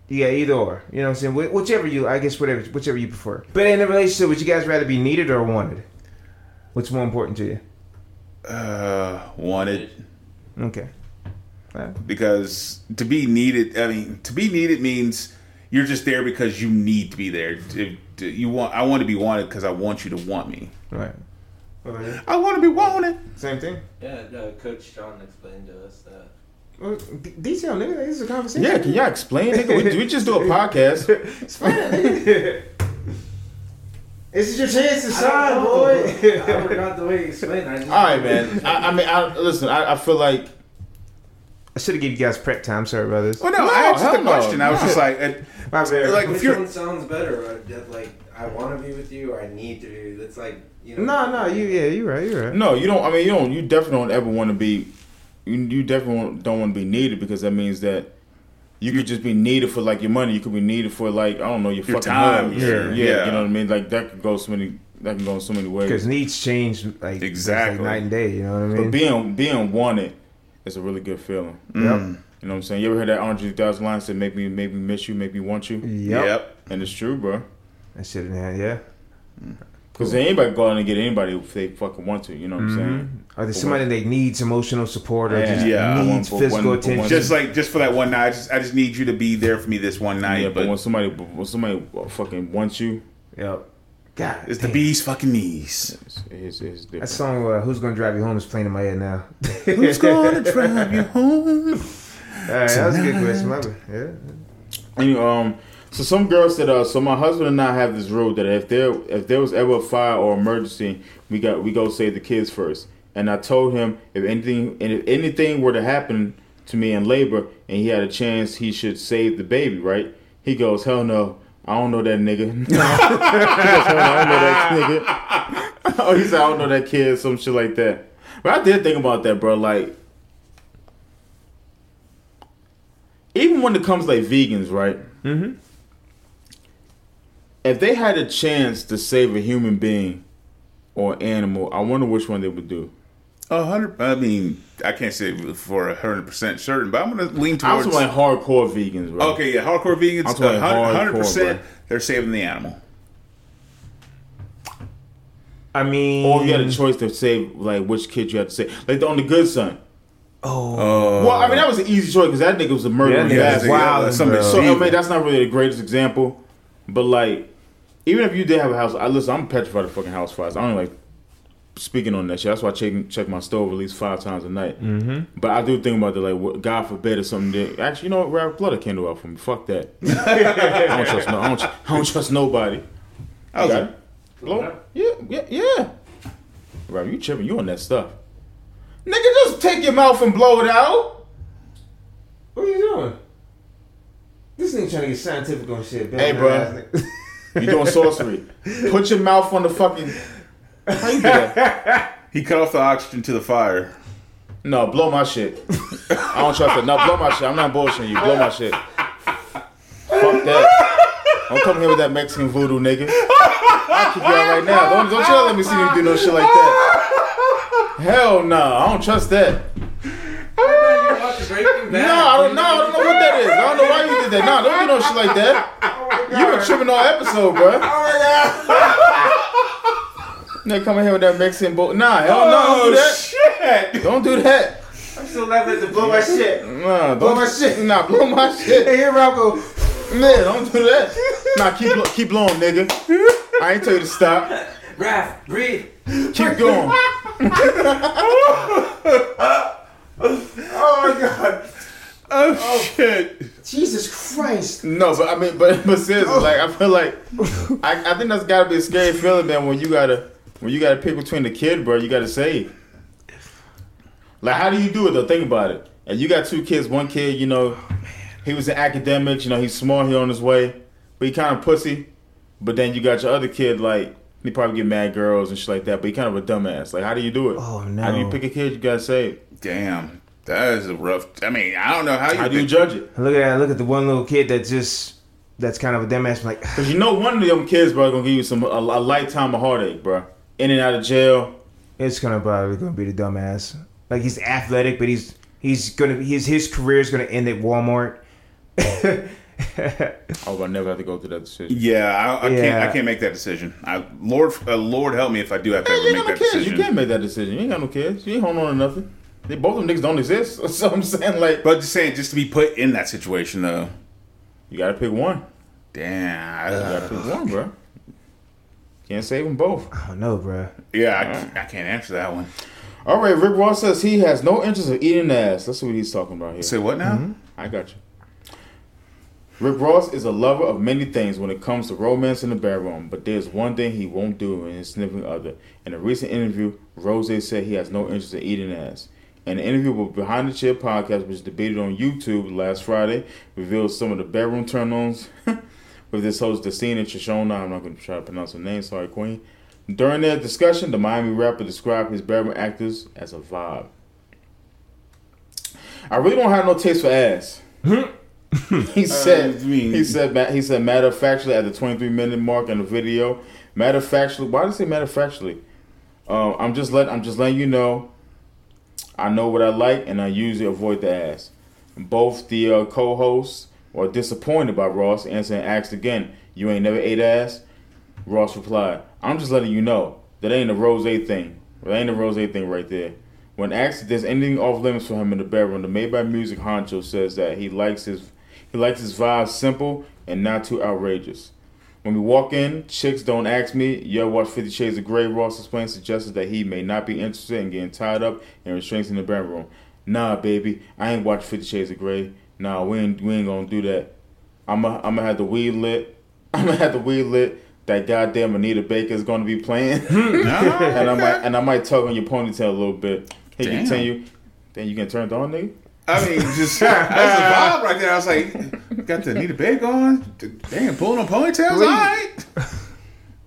yeah, either or. You know what I'm saying? Wh- Whichever you, I guess, whatever, whichever you prefer. But in a relationship, would you guys rather be needed or wanted? What's more important to you? Uh, wanted. Okay. Well, because to be needed i mean to be needed means you're just there because you need to be there To- to- you want i want to be wanted because i want you to want me right. What about you? i want to be wanted Same thing. Yeah, no, Coach John explained to us that. Well, d- detail, nigga. This is a conversation. Yeah, can y'all explain, nigga? We, we just do a podcast. Explain it, nigga. This is your chance to shine, boy. I forgot the way you explained. it. All right, man. I, I mean, I, listen. I, I feel like I should have given you guys prep time. Sorry, brothers. well no, No, i answered the hell no. question i was just like uh, My bad. like Which if you're one sounds better? Like, I want to be with you, or I need to be. It's like, you know. No, no, you yeah, you're right, you're right. no. You don't. I mean, you don't. You definitely don't ever want to be. You, you definitely don't want to be needed because that means that you could just be needed for like your money. You could be needed for like I don't know your, Your fucking time, hugs. your- yeah, yeah. You know what I mean? Like that could go so many. That can go in so many ways. Because needs change like Exactly. like night and day. You know what I But mean? being being wanted is a really good feeling. Mm. yep. You know what I'm saying? You ever heard that Andre 3000 line said, "Make me, make me miss you, make me want you," Yep. yep and it's true, bro. That shit in there, yeah. Mm. Because anybody go out and get anybody if they fucking want to. You know what I'm saying? Or there's somebody that needs emotional support or Yeah. just Yeah. needs One- physical one- attention. just like just for that one night I just, I just need you to be there for me this one night Yeah, but, but when somebody when somebody fucking wants you, yep. God, it's the damn. bee's fucking knees it's, it's, it's That song, uh, "Who's Gonna Drive You Home," is playing in my head now. who's gonna drive you home All right, that was a good question. Yeah. And, um, so some girl said, uh, so my husband and I have this rule that if there if there was ever a fire or emergency, we got we go save the kids first. And I told him if anything if anything were to happen to me in labor and he had a chance, he should save the baby, right? He goes, hell no. I don't know that nigga. he goes, hell no, I don't know that nigga. oh, he said, I don't know that kid, some shit like that. But I did think about that, bro. Like, even when it comes like vegans, right? Mm-hmm. If they had a chance to save a human being or animal, I wonder which one they would do. A hundred. I mean, I can't say for a hundred percent certain, but I'm gonna lean towards. I'm towards. talking like hardcore vegans, bro. okay, yeah, hardcore I'm vegans. talking hundred hardcore, percent. bro. They're saving the animal. I mean, Or if you had a choice to save, like, which kid you had to save. Like, on the good son. oh, Oh, Well, I mean, that was an easy choice because that nigga was a murderer. Yeah, Yeah, that nigga's wild, that's something bro. So, I mean, that's not really the greatest example. But, like, even if you did have a house, I listen, I'm petrified of fucking house fires. I don't like speaking on that shit. That's why I check, check my stove at least five times a night. Mm-hmm. But I do think about the, like, what, God forbid or something that, actually, you know what, Rap Blood candle out for me. Fuck that. I don't trust no, I don't, I don't trust nobody. I was, Got it? Blow? Yeah, yeah, yeah. Bro, you tripping? You on that stuff? Nigga, just take your mouth and blow it out. What are you doing? This nigga trying to get scientific on shit. Hey, bro. You doing sorcery? Put your mouth on the fucking. How you do that? He cut off the oxygen to the fire. No, blow my shit. I don't trust it. No, blow my shit. I'm not bullshitting you. Blow my shit. Fuck that. Don't come here with that Mexican voodoo, nigga. I'll kick you out right now. Don't, don't you let me see you do no shit like that. Hell no, I don't trust that. No, I don't know. I don't know what that is. I don't know why you did that. No, don't do no shit like that. Oh you been tripping all episode, bro. Oh my god. Nigga coming here with that Mexican bull. Nah, hell no, don't do that. Oh, shit! Don't do that. I'm still laughing to blow my shit. Nah, Blow my shit. Nah, blow my shit. Hey, here I go. Man, don't do that. Nah, keep blo- keep blowing, nigga. I ain't tell you to stop. Raph, breathe. Keep going. Oh my god. Oh, oh, shit! Jesus Christ. No, but I mean, but but seriously, oh. like I feel like I, I think that's gotta be a scary feeling, man. When you gotta when you gotta pick between the kid, bro, you gotta save. Like, how do you do it though? Think about it. And you got two kids. One kid, you know, he was an academic. You know, he's smart. He on his way, but he kind of pussy. But then you got your other kid, like he probably get mad girls and shit like that. But he kind of a dumbass. Like, how do you do it? Oh, How do you pick a kid? You gotta save. Damn, that is a rough. I mean, I don't know how you. How do you pick- judge it? Look at that. Look at the one little kid that just, that's kind of a dumbass. Like, Cause you know one of them kids, bro, gonna give you some a, a lifetime of heartache, bro. In and out of jail. it's gonna probably gonna be the dumbass. Like he's athletic, but he's he's gonna his his career is gonna end at Walmart. I hope I never have to go through that decision. Yeah, I, I can't. I can't make that decision. I, Lord, uh, Lord, help me if I do have to Man, ever make no that kids. decision. You can't make that decision. You ain't got no kids. You ain't holding on to nothing. They both of them niggas don't exist. So I'm saying like, But just saying, just to be put in that situation, though. you gotta pick one. Damn. You gotta pick one, bro. Can't save them both. I don't know, bro. yeah, I, I can't answer that one. All right, Rick Ross says he has no interest in eating ass. That's what he's talking about here. Say what now? I got you. Rick Ross is a lover of many things when it comes to romance in the bedroom, but there's one thing he won't do in his significant other. In a recent interview, Ross said he has no interest in eating ass. An interview with Behind the Chair podcast, which debated on YouTube last Friday, revealed some of the bedroom turn-ons with this host, Destiny Shoshona. I'm not going to try to pronounce her name. Sorry, Queen. During their discussion, the Miami rapper described his bedroom actors as a vibe. I really don't have no taste for ass. Hmm? he said. Mean- he said. He said. Matter of factly, at the 23 minute mark in the video. Matter of factly. Why did he say matter of factually? Um, I'm just let. I'm just letting you know. I know what I like, and I usually avoid the ass. Both the uh, co-hosts were disappointed by Ross answering asked again, "You ain't never ate ass." Ross replied, "I'm just letting you know that ain't a rose thing. That ain't a rose thing right there." When asked if there's anything off limits for him in the bedroom, the Made by Music honcho says that he likes his he likes his vibe simple and not too outrageous. When we walk in, chicks don't ask me, yo, watch Fifty Shades of Grey, Ross explained, suggested that he may not be interested in getting tied up and restraints in the bedroom. Nah, baby, I ain't watch Fifty Shades of Grey. Nah, we ain't, we ain't gonna do that. I'm gonna I'm have the weed lit. I'm gonna have the weed lit. That goddamn Anita Baker is gonna be playing, hmm, and I might and I might tug on your ponytail a little bit. He Damn. continue. Then you can turn it on, nigga. I mean, just that's a vibe right there. I was like, got the Anita Big on. Damn, pulling on ponytails. All right.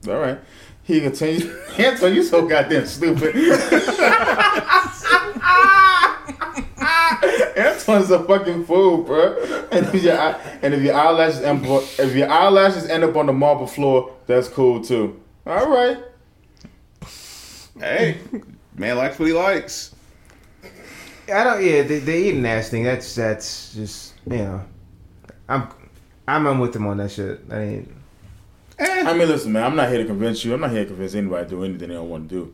All right. He continued. Anton, oh, you so goddamn stupid. Anton's a fucking fool, bro. And if your and if your eyelashes end if your eyelashes end up on the marble floor, that's cool too. All right. Hey, man likes what he likes. I don't. Yeah, they, the eating ass thing. That's that's just you know. I'm I'm, I'm with them on that shit. I mean, eh. I mean, listen, man. I'm not here to convince you. I'm not here to convince anybody to do anything they don't want to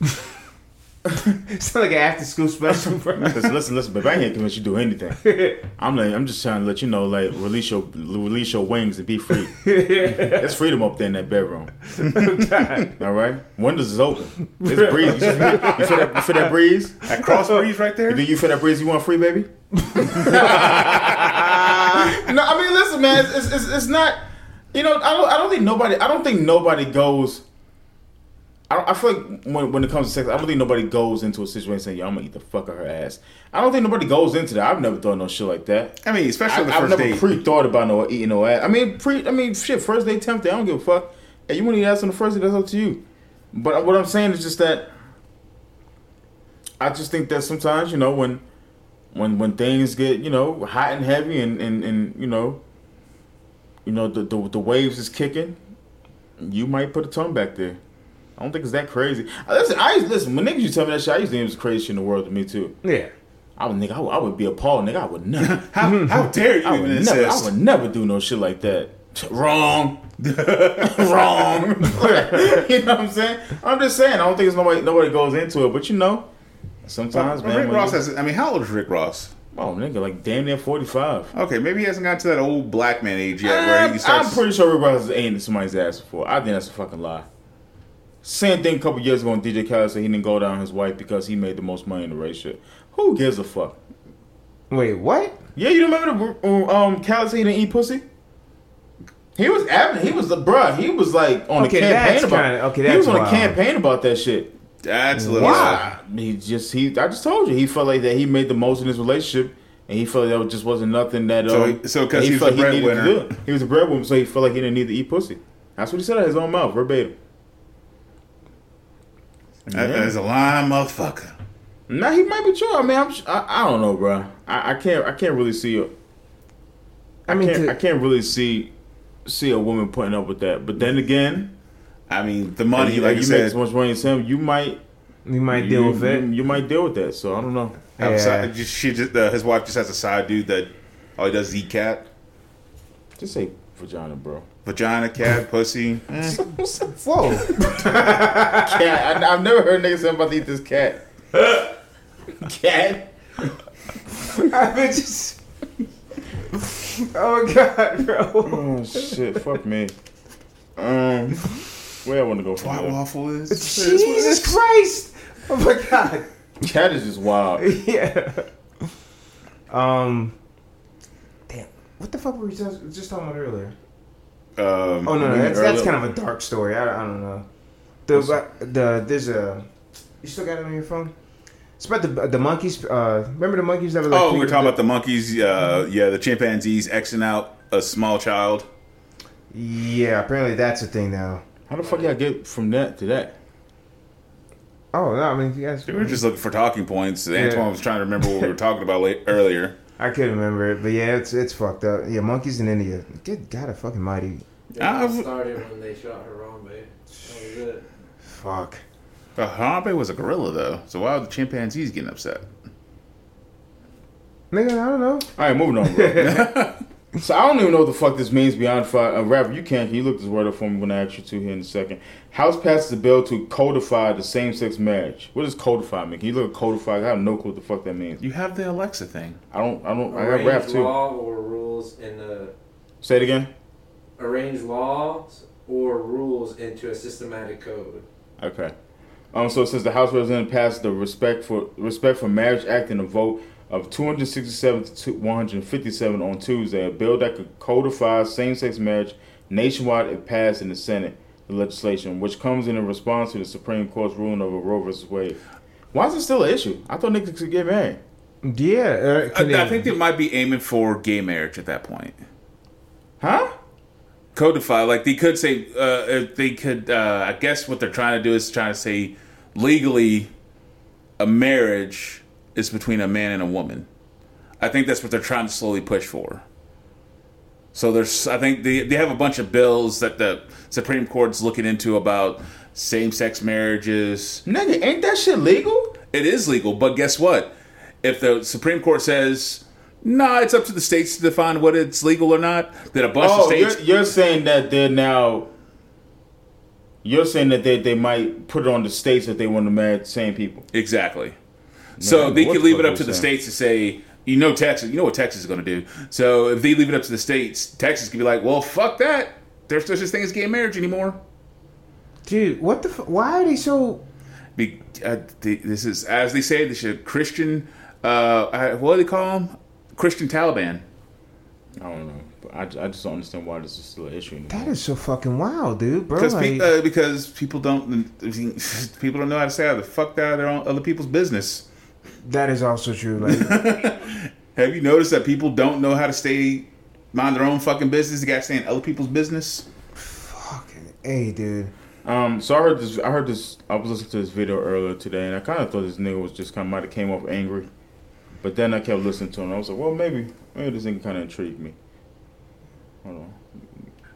do. it's not like an after school special, bro. Listen, listen, listen, baby. I ain't here to convince you to do anything. I'm like, I'm just trying to let you know, like, release your release your wings and be free. There's freedom up there in that bedroom. All right, windows is open. It's breeze. You feel, you feel that? You feel that breeze? That cross breeze right there. Do you feel that breeze? You want free, baby? no, I mean, listen, man. It's, it's, it's, it's not. You know, I don't. I don't think nobody. I don't think nobody goes. I, don't, I feel like when, when it comes to sex, I don't think nobody goes into a situation saying, "Yo, I'm gonna eat the fuck out her ass." I don't think nobody goes into that. I've never thought no shit like that. I mean, I, especially the I've never date. pre-thought about no eating no ass. I mean, pre. I mean, shit. First date tempted. I don't give a fuck. Hey, you want to eat ass on the first date? That's up to you. But what I'm saying is just that. I just think that sometimes you know when, when when things get you know hot and heavy and and, and you know. You know the, the the waves is kicking. You might put a tongue back there. I don't think it's that crazy. Listen, I used listen when niggas used to tell me that shit. I used to think it was craziest shit in the world to me too. Yeah. I would nigga, I would, I would be appalled, nigga. I would never. How, how dare you I would even never, I would never do no shit like that. Wrong. Wrong. you know what I'm saying? I'm just saying. I don't think it's nobody. Nobody goes into it, but you know, sometimes Well, man. Rick Ross has. I mean, how old is Rick Ross? oh nigga, like damn near 45. Okay, maybe he hasn't gotten to that old black man age yet, where I'm, he starts. I'm pretty sure Rick Ross has ain't somebody's ass before. I think that's a fucking lie. Same thing a couple years ago when DJ Khaled said he didn't go down his wife because he made the most money in the race shit. Who gives a fuck? Wait, what? Yeah, you remember the um Khaled said he didn't eat pussy? He was ab- he was the bruh. He was like on Okay, a campaign that's about. kinda- okay, he was that's on a campaign about that shit. That's a little. Why? He just he. I just told you he felt like that he made the most in his relationship, and he felt that just wasn't nothing that. So um, he- so 'cause that he was felt the needed to breadwinner. do. He was a breadwinner, so he felt like he didn't need to eat pussy. That's what he said out of his own mouth, verbatim. That is a lying motherfucker. Nah, he might be true. I mean, I'm, I, I don't know, bro. I, I can't I can't really see a, I mean, can't, to- I can't really see see a woman putting up with that. But then again, I mean, the money, you, like you you make said, so much money as him, you might you might you, deal with you, it. You, might deal with that. So I don't know. Yeah. side- just- she just uh, his wife just has a side dude that all he does is eat cat, Just say vagina, bro. Vagina, cat, pussy. Eh. Whoa. cat. I, I've never heard niggas say I'm about to eat this cat. cat. I just. Oh god, bro. Oh shit! Fuck me. Um, where I want to go from White here? waffle is. Jesus Christ! Oh my god. Cat is just wild. yeah. Um. Damn. What the fuck were we just, just talking about earlier? Um, Oh no, no that's, that's kind of a dark story. I, I don't know. The the there's a. You still got it on your phone? It's about the the monkeys. Uh, remember the monkeys that were like? oh, we were talking about the monkeys. Uh, yeah, the chimpanzees Xing out a small child. Yeah, apparently that's a thing now. How the fuck y'all get from that to that? Oh no, I mean you guys. We were just looking for talking points. Antoine was trying to remember what we were talking about late, earlier. I couldn't remember it, but yeah, it's it's fucked up. Yeah, monkeys in India. Good God, a fucking mighty. Yeah, I've- it started when they shot Harambe. That was it. Fuck. Uh, Harambe was a gorilla though, so why are the chimpanzees getting upset? Nigga, I don't know. All right, moving on, bro. so I don't even know what the fuck this means beyond five. Uh, rapper, you can. Can you look this word up for me when I ask you to here in a second? House passes a bill to codify the same-sex marriage. What does codify mean? Can you look at codify? I have no clue what the fuck that means. You have the Alexa thing. I don't. I don't. I got rap Arranged too. law or rules in the Say it again. arrange laws or rules into a systematic code. Okay. Um, so since the House Representative passed the Respect for Respect for Marriage Act in a vote of 267 to 157 on Tuesday, a bill that could codify same-sex marriage nationwide it passed in the Senate. The legislation, which comes in a response to the Supreme Court's ruling over Roe versus Wade. Why is it still an issue? I thought niggas could get married. Yeah, uh, I, can I they- think they might be aiming for gay marriage at that point. Huh? Codify, like they could say, uh, they could. Uh, I guess what they're trying to do is trying to say legally, a marriage is between a man and a woman. I think that's what they're trying to slowly push for. So there's, I think they they have a bunch of bills that the Supreme Court's looking into about same-sex marriages. Nigga, ain't that shit legal? It is legal, but guess what? If the Supreme Court says, "Nah, it's up to the states to define what it's legal or not," then a bunch of Oh, states. you're, you're saying that they're now. You're saying that they, they might put it on the states that they want to marry the same people. Exactly. So they what could leave it up to the states to say, you know, Texas, you know what Texas is going to do. So if they leave it up to the states, Texas could be like, well, fuck that. There's no such thing as gay marriage anymore. dude, what the? F- why are they so? Be, uh, the, this is, as they say, this is Christian, uh, uh, what do they call them? Christian Taliban. I don't know. But I, I just don't understand why this is still an issue anymore. That is so fucking wild, dude, bro. Because Like, pe- uh, because people don't people don't know how to say out of the fuck out of their own other people's business. That is also true. Like, Have you noticed that people don't know how to stay mind their own fucking business? They got to stay in other people's business. fucking, hey, dude. Um, so I heard this. I heard this. I was listening to this video earlier today, and I kind of thought this nigga was just kind of might have came off angry, but then I kept listening to him. I was like, well, maybe, maybe this nigga kind of intrigued me. Hold on.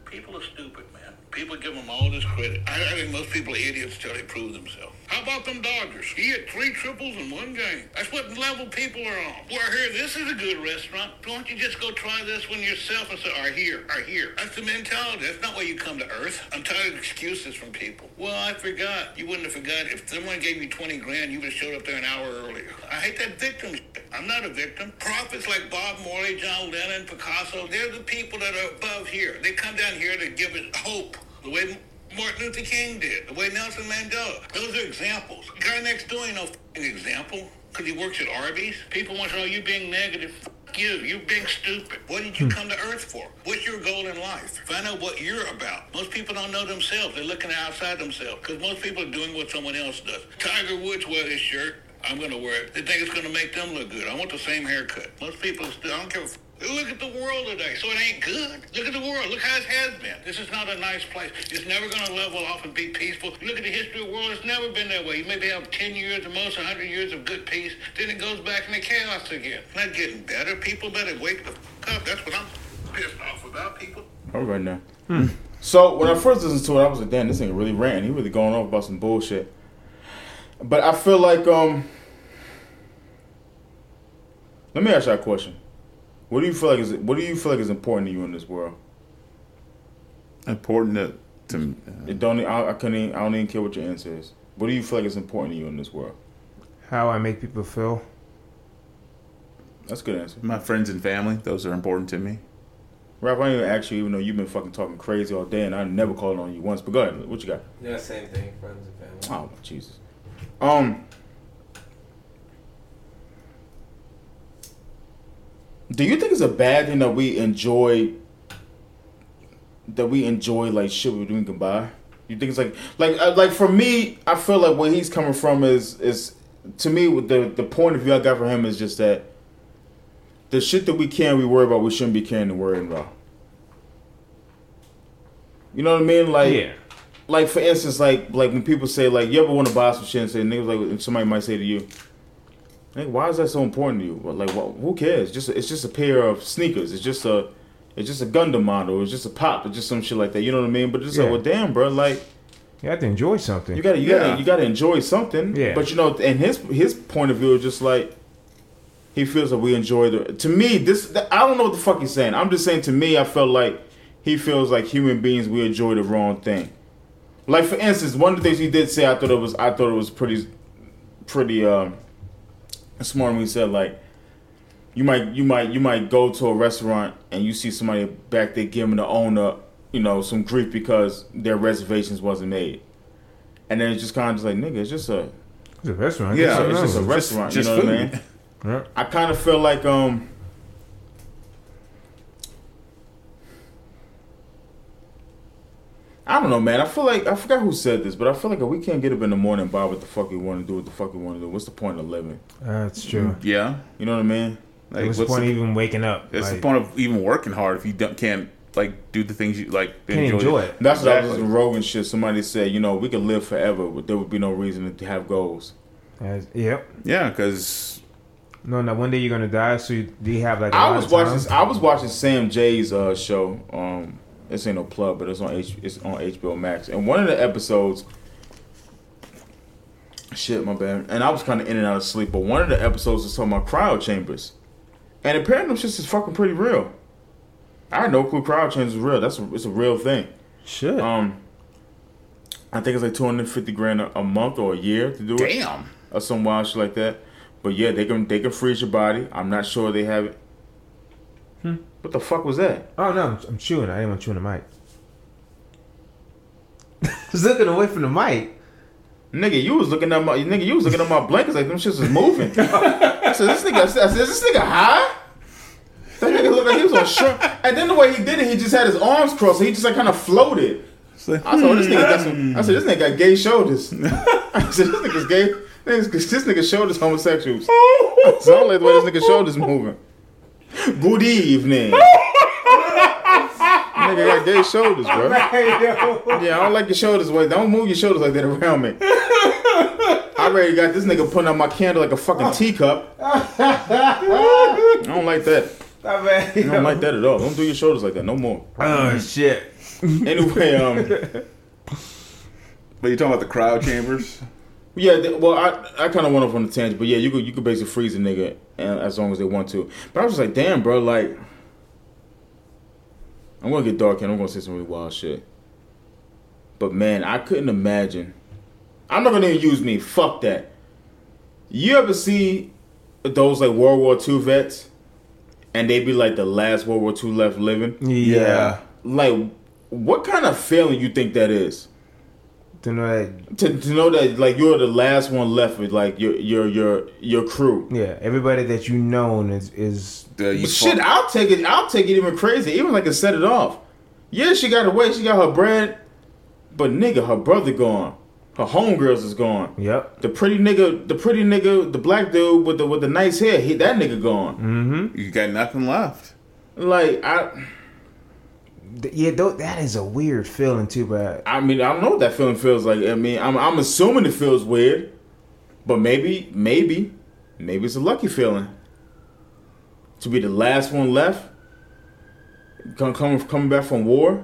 People are stupid, man. People give them all this credit. I, I think most people are idiots till they prove themselves. How about them Dodgers? He hit three triples in one game. That's what level people are on. Well, I hear this is a good restaurant. Why don't you just go try this one yourself and say, I here, I here. That's the mentality. That's not why you come to Earth. I'm tired of excuses from people. Well, I forgot. You wouldn't have forgot. If someone gave you 20 grand, you would have showed up there an hour earlier. I hate that victim shit. I'm not a victim. Prophets like Bob Marley, John Lennon, Picasso, they're the people that are above here. They come down here to give it hope. The way Martin Luther King did, the way Nelson Mandela. Those are examples. The guy next door ain't no f***ing example because he works at Arby's. People want to know you being negative. F- you, you being stupid. What did you hmm. come to Earth for? What's your goal in life? Find out what you're about. Most people don't know themselves. They're looking outside themselves because most people are doing what someone else does. Tiger Woods wear this shirt. I'm going to wear it. They think it's going to make them look good. I want the same haircut. Most people still, I don't care. If, look at the world today. So it ain't good. Look at the world. Look how it has been. This is not a nice place. It's never going to level off and be peaceful. Look at the history of the world. It's never been that way. You maybe have 10 years, at most 100 years of good peace. Then it goes back into chaos again. Not getting better. People better wake the f- up. That's what I'm pissed off about. People All right now. So when I first listened to it, I was like, damn, this nigga really ran. He really going off about some bullshit. But I feel like um. Let me ask you a question. What do you feel like is what do you feel like is important to you in this world? Important to, to It don't I, I couldn't even, I don't even care what your answer is. What do you feel like is important to you in this world? How I make people feel. That's a good answer. my friends and family. Those are important to me. Ralph, I didn't even ask you, even though you've been fucking talking crazy all day, and I never called on you once. But go ahead, what you got? Yeah, same thing. Friends and family. Oh Jesus. Um. Do you think it's a bad thing that we enjoy? That we enjoy like shit we can buy. You think it's like like uh, like for me, I feel like where he's coming from is is to me with the the point of view I got from him is just that the shit that we can we worry about we shouldn't be caring and worrying about. You know what I mean? Like yeah. like for instance, like like when people say like you ever want to buy some shit and say niggas like somebody might say to you, Nigga, why is that so important to you? Like, well, who cares? Just it's just a pair of sneakers. It's just a it's just a Gundam model. It's just a pop. It's just some shit like that. You know what I mean? But it's Yeah. like, well, damn, bro, like You have to enjoy something. you gotta you Yeah. gotta you gotta enjoy something. Yeah. But you know, and his his point of view is just like he feels that we enjoy the. To me, this I don't know what the fuck he's saying. I'm just saying. To me, I felt like he feels like human beings we enjoy the wrong thing. Like for instance, one of the things he did say, I thought it was I thought it was pretty pretty um smart when he said like you might you might you might go to a restaurant and you see somebody back there giving the owner you know some grief because their reservations wasn't made and then it's just kind of just like nigga it's just a It's a restaurant. Yeah, Get something it's just a restaurant just you know what I mean Yeah. I kind of feel like um I don't know, man. I feel like I forgot who said this, but I feel like if we can't get up in the morning and buy what the fuck we want to do, what the fuck we want to do, what's the point of living? That's true. Yeah. You know what I mean? Like, what's the point the, of even waking up? what's Like, the point of even working hard if you don't, can't like do the things you like Can't enjoy it. That's what I was Exactly. in Rogan shit. Somebody said, you know, we could live forever, but there would be no reason to have goals. As- yep. Yeah, because No, no. One day you're gonna die, so you, do you have like? a I lot was of watching. I was watching Sam Jay's uh, show. Um, this ain't no plug, but it's on H. It's on HBO Max. And one of the episodes. Shit, my bad. And I was kind of in and out of sleep, but one of the episodes was talking about cryo chambers, and apparently them shits is fucking pretty real. I had no clue cryo chambers was real. That's a, it's a real thing. Shit. Um, I think it's like two hundred fifty grand a, a month or a year to do it damn. or some wild shit like that. But yeah, they can they can freeze your body. I'm not sure they have it. Hmm? What the fuck was that? oh no, I'm, I'm chewing. I didn't want to chew on the mic. Just looking away from the mic. Nigga, you was looking at my nigga, you was looking at my blankets like them shits was moving. I said, this nigga, I said, is this nigga high? The nigga looked like he was on shrimp. And then the way he did it, he just had his arms crossed. So he just like kind of floated. I said, oh, this nigga got some. I said, this nigga got gay shoulders. I said, this nigga's gay. This, this nigga shoulders homosexuals. Said, I don't like the way this nigga's shoulders moving. Good evening. nigga got gay shoulders, bro. Yeah, I don't like your shoulders. Wait, don't move your shoulders like that around me. I already got this nigga putting out my candle like a fucking teacup. I don't like that. I don't like that at all. Don't do your shoulders like that no more. Oh shit. Anyway, um, But you talking about the cryo chambers? Yeah. th- Well, I I kind of went off on the tangent, but yeah, you could you could basically freeze a nigga and, as long as they want to. But I was just like, damn, bro, like. I'm gonna get dark and I'm gonna say some really wild shit. But man, I couldn't imagine. I'm not gonna even use me. Fuck that. You ever see those like World War II vets, and they be like the last World War II left living? Yeah. Like, what kind of feeling you think that is? To know that. To, to know that like you're the last one left with like your your your your crew. Yeah. Everybody that you known is is. The, you But shit, I'll take it. I'll take it even crazy. Even like I set it off. Yeah, she got away. She got her bread. But nigga, her brother gone. Her homegirls is gone. Yep. The pretty nigga, the pretty nigga, the black dude with the with the nice hair, he that nigga gone. Mm-hmm. you got nothing left. Like I, Yeah. Though, that is a weird feeling too, but I mean, I don't know what that feeling feels like. I mean, I'm I'm assuming it feels weird, but maybe, maybe, maybe it's a lucky feeling to be the last one left. Come coming coming back from war.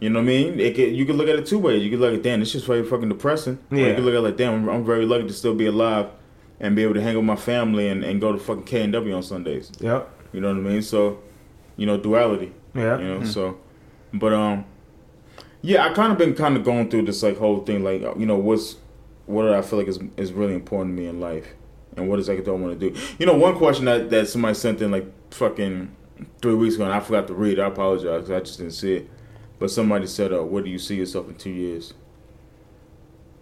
You know what I mean? It could, you could look at it two ways. You could look at damn, this shit's very fucking depressing. Or you Yeah. could look at it like damn, I'm, I'm very lucky to still be alive and be able to hang with my family and, and go to fucking K and W on Sundays. yep. You know what I mean? So, you know, duality. Yeah. You know, so, but um, yeah, I kind of been kind of going through this like whole thing, like you know, what's what do I feel like is is really important to me in life, and what exactly do I want to do? You know, one question that that somebody sent in like fucking three weeks ago, and I forgot to read. I apologize, 'cause I just didn't see it. But somebody said, uh, "Where do you see yourself in two years?"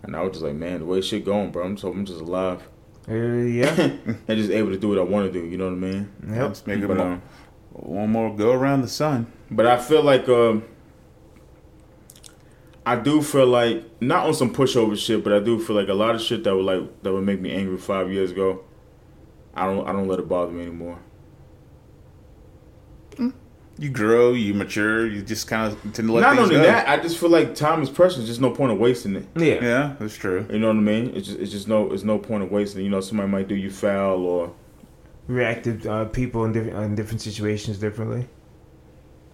And I was just like, "Man, the way shit going, bro, I'm just I'm just alive Uh, yeah. and just able to do what I want to do." You know what I mean? Yep. Let's make But, more, um, one more go around the sun. But I feel like um, I do feel like not on some pushover shit, but I do feel like a lot of shit that would like that would make me angry five years ago. I don't I don't let it bother me anymore. You grow, you mature, you just kind of tend to let not things only go. that, I just feel like time is precious. There's no point of wasting it. Yeah. yeah, that's true. You know what I mean? It's just it's just no it's no point of wasting. it. You know, somebody might do you foul or Reactive uh, people in different in different situations differently.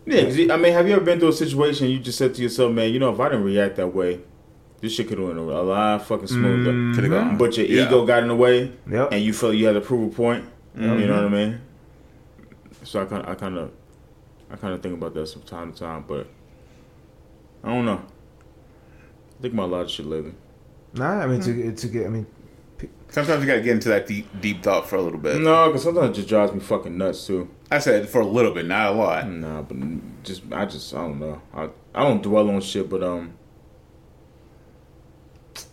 yeah. 'cause you- I mean, have you ever been through a situation you just said to yourself, man, you know, if I didn't react that way, this shit could have went a lot fucking smoother. Could have gone. But your Yeah. ego got in the way. Yep. and you feel you had to prove a point. Mm-hmm. You know what I mean? So I kind of, I kind of, I kind of think about that from time to time, but I don't know. I think about a lot of shit lately. Nah, I mean to to get. I mean, Sometimes you got to get into that deep, deep thought for a little bit. No, because sometimes it just drives me fucking nuts too. I said for a little bit, not a lot. Nah, but just I just I don't know. I I don't dwell on shit, but um,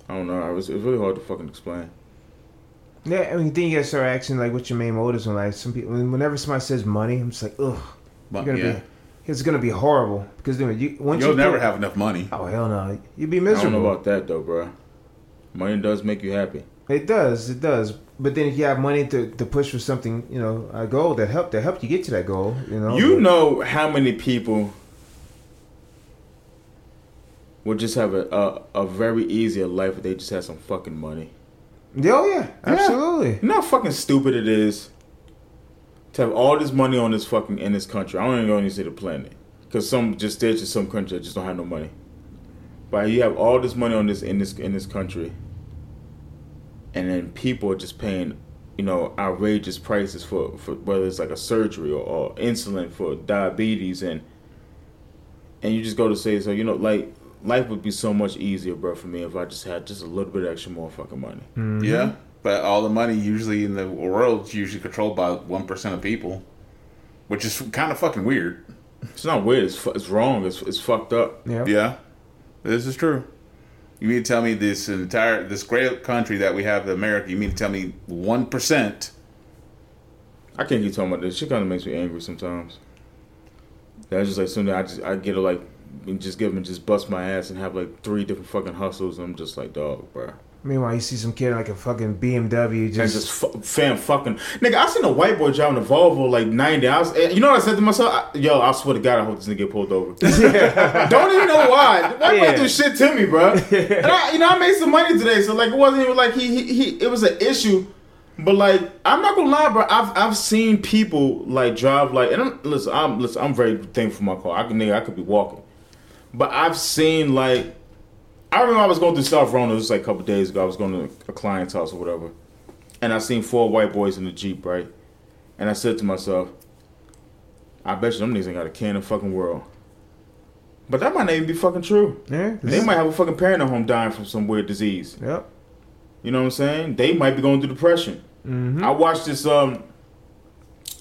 I don't know. It was, it's really hard to fucking explain. yeah. I mean, then you gotta start asking like, what's your main motives in life? Some people, whenever somebody says money, I'm just like, ugh. But, You're gonna yeah. be. It's gonna be horrible because you know, you once You'll you never put- have enough money. Oh hell no! You'd be I don't miserable. know about that though, bro. Money does make you happy. It does, it does. But then if you have money to, to push for something, you know, a goal that help that help you get to that goal, you know. You but- know how many people would just have a, a, a very easier life if they just had some fucking money. Oh yeah, absolutely. You know how fucking stupid it is to have all this money on this fucking in this country. I don't even go and say the planet because some just there's just some country that just don't have no money. But you have all this money on this in this in this country, and then people are just paying, you know, outrageous prices for, for whether it's like a surgery or, or insulin for diabetes and and you just go to say so you know like life would be so much easier, bro, for me if I just had just a little bit extra more fucking money. Mm-hmm. Yeah, but all the money usually in the world is usually controlled by one percent of people, which is kind of fucking weird. It's not weird. It's, it's wrong. It's, it's fucked up. Yeah. Yeah, this is true. You mean to tell me this entire this great country that we have, America? You mean to tell me one percent I can't keep talking about this. She kind of makes me angry sometimes. That's just like something I just I get to like and just give and just bust my ass and have like three different fucking hustles. I'm just like dog, bro. Meanwhile, you see some kid in, like a fucking BMW just, just fu- fam fucking nigga. I seen a white boy driving a Volvo like ninety. I was, eh, you know what I said to myself? I, Yo, I swear to God, I hope this nigga get pulled over. Don't even know why. Why Yeah. yeah. do shit to me, bro? And I, you know, I made some money today, so like it wasn't even like he, he, he it was an issue. But like, I'm not gonna lie, bro. I've I've seen people like drive like, and I'm listen, I'm listen, I'm very thankful for my car. I can nigga, I could be walking, but I've seen like, I remember I was going through South Rona. This was like a couple days ago. I was going to a client's house or whatever, and I seen four white boys in the jeep, right? And I said to myself, I bet you them niggas ain't got a care in the fucking world. But that might not even be fucking true. yeah, They might have a fucking parent at home dying from some weird disease. Yep. You know what I'm saying? They might be going through depression. I watched this um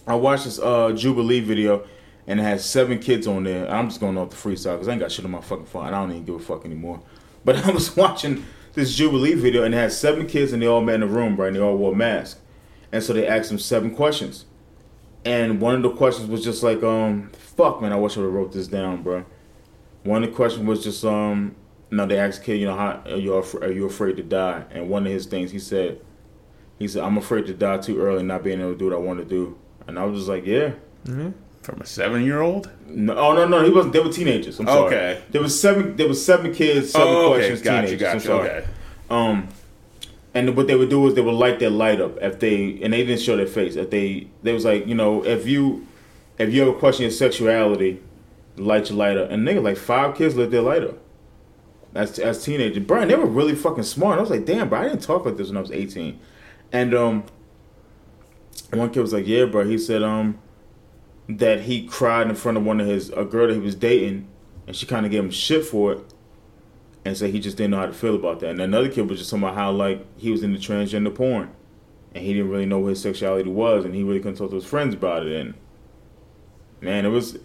I watched this uh Jubilee video and it has seven kids on there. I'm just going off the freestyle because I ain't got shit on my fucking phone. I don't even give a fuck anymore. But I was watching this Jubilee video and it has seven kids and they all met in a room, right? And they all wore masks. And so they asked them seven questions. And one of the questions was just like, um, fuck man, I wish I would've wrote this down, bro. One of the questions was just um no, they asked kid, you know, how are you af- are you afraid to die? And one of his things he said, he said, I'm afraid to die too early, not being able to do what I want to do. And I was just like, yeah. From a seven year old? No, oh no, no, he wasn't. They were teenagers. I'm sorry. Okay. There was seven. There was seven kids, seven Oh, okay. questions, Got you, teenagers. I'm sorry. Okay. Um, and what they would do is they would light their light up if they, and they didn't show their face. If they, they was like, you know, if you, if you have a question of sexuality, light your light up. And nigga, like five kids lit their light up. As as teenagers, Brian, they were really fucking smart. I was like, damn, bro, I didn't talk like this when I was 18. And um, one kid was like, yeah, bro. He said um, that he cried in front of one of his a girl that he was dating, and she kind of gave him shit for it and said he just didn't know how to feel about that. And another kid was just talking about how like he was into transgender porn, and he didn't really know what his sexuality was, and he really couldn't talk to his friends about it. And man, it was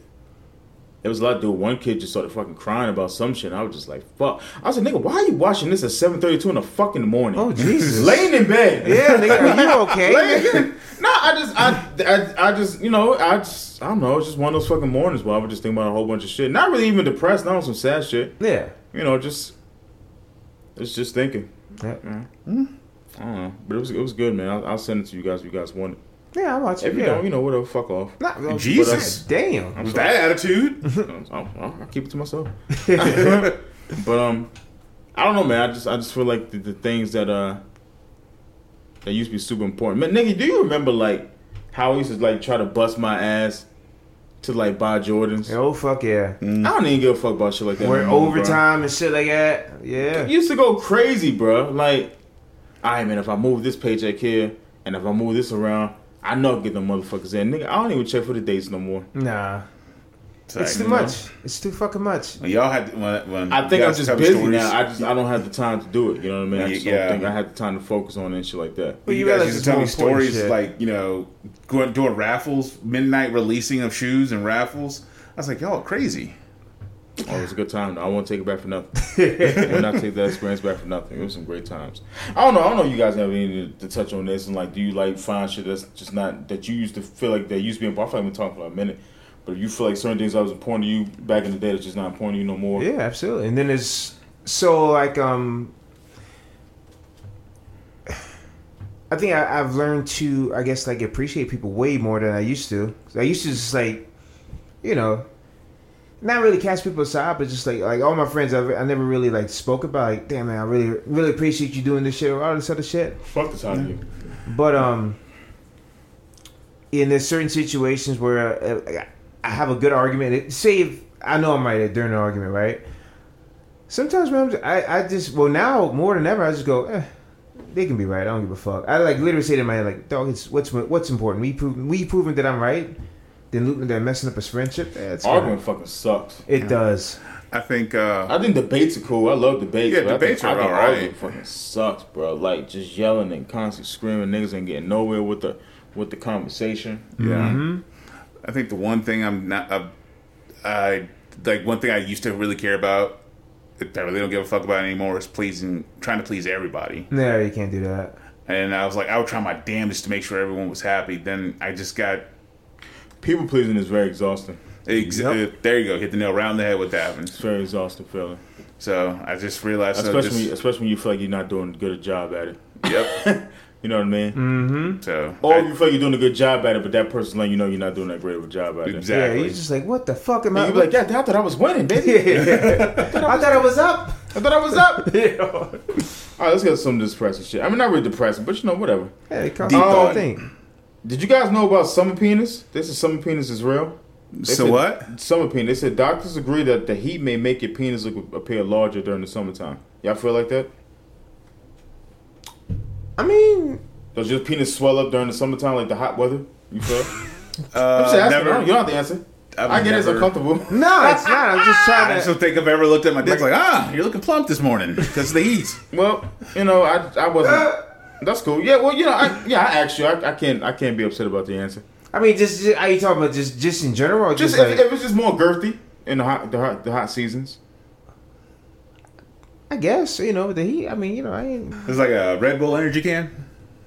it was a lot. Dude, one kid just started fucking crying about some shit. And I was just like, fuck. I was like, nigga, why are you watching this at seven thirty two in the fucking morning? Oh Jesus. laying in bed. yeah, nigga, are you okay? Laying- no, I just, I, I, I just, you know, I just, I don't know. It's just one of those fucking mornings where I would just think about a whole bunch of shit. Not really even depressed. Not on some sad shit yeah. you know, just it's just thinking. Yeah. I don't know, but it was it was good, man. I'll, I'll send it to you guys if you guys want it. Yeah, I watch it. If you yeah. don't, you know, whatever, fuck off. Not, Jesus. God Damn. With that attitude? I'll, I'll, I'll keep it to myself. but um, I don't know, man. I just I just feel like the, the things that uh that used to be super important. Man, nigga, do you remember like how I used to like try to bust my ass to like buy Jordans? Oh fuck yeah. I don't even give a fuck about shit like that. We're no more, bro. overtime and shit like that. Yeah. It used to go crazy, bro. Like, all right, man, if I move this paycheck here and if I move this around, I know I'll get the motherfuckers in. Nigga, I don't even check for the dates no more. Nah. It's It's like, too much. It's too fucking much. When y'all had when, when I think I'm just tell busy stories- now. I just I don't have the time to do it. You know what I mean? I just Yeah. don't think I have the time to focus on it and shit like that. Well, you, you guys used to tell me stories shit. like you know going doing raffles, midnight releasing of shoes and raffles. I was like, y'all are crazy. Oh, it was a good time. I won't take it back for nothing. I will not take that experience back for nothing. It was some great times. I don't know. I don't know. if You guys have any to, to touch on this and like, do you like find shit that's just not that you used to feel like that used to be important? I feel like we've been talking for a minute, but if you feel like certain things that was important to you back in the day that's just not important to you no more. Yeah, absolutely. And then it's so like um I think I, I've learned to I guess like appreciate people way more than I used to. I used to just like, you know, not really cast people aside, but just like like all my friends I've, I never really like spoke about like damn man I really really appreciate you doing this shit or all this other shit. Fuck this out of you. But um, in there's certain situations where uh, I have a good argument. It, say if I know I'm right during an argument, right? Sometimes, man, I'm just- I I just well now more than ever I just go. Eh, they can be right. I don't give a fuck. I like literally say to my head, like, dog, it's what's what's important. We prove we proving that I'm right. Then Luton that messing up his friendship. Yeah, it's Arguing fucking sucks. It does. I think uh, I think debates are cool. I love debates. Yeah, but I debates think, are I think alright. arguing fucking sucks, bro. Like just yelling and constantly screaming, niggas ain't getting nowhere with the with the conversation. Yeah. I think the one thing I'm not, uh, I like one thing I used to really care about that I really don't give a fuck about anymore is pleasing, trying to please everybody. No, you can't do that. And I was like, I would try my damnedest to make sure everyone was happy. Then I just got People pleasing is very exhausting. ex- Yep. uh, there you go, hit the nail right on the head with that one. It's very exhausting feeling. So I just realized, so Especially just, when you, especially when you feel like you're not doing good a good job at it. yep. You know what I mean? Mm-hmm. So Or I- you feel like you're doing a good job at it, but that person's letting you know you're not doing that great of a job at it. Yeah, exactly. you're just like, what the fuck am And I? you be like, yeah, I thought I was winning, baby. I thought I was up. I thought I was up. yeah, All right, let's get some depressing shit. I mean, not really depressing, but you know, whatever. it comes Deep the whole thing. Did you guys know about summer penis? This is summer penis is real. They so said- what? Summer penis. They said doctors agree that the heat may make your penis look appear larger during the summertime. Y'all feel like that? I mean, Does your penis swell up during the summertime like the hot weather? You feel? Uh, I'm just asking. never- you don't have to answer. I've I get it, it's uncomfortable. no, it's not. I'm just trying just to. don't think I've ever looked at my dick like, ah, you're looking plump this morning because of the heat. Well, you know, I I wasn't. That's cool. Yeah, well, you know, I, yeah, I asked you. I, I can't I can't be upset about the answer. I mean, just, just are you talking about just just in general, or Just just, if, like? if it's just more girthy in the hot the hot, the hot seasons. I guess you know the heat. I mean, you know, I ain't. It's like a Red Bull energy can.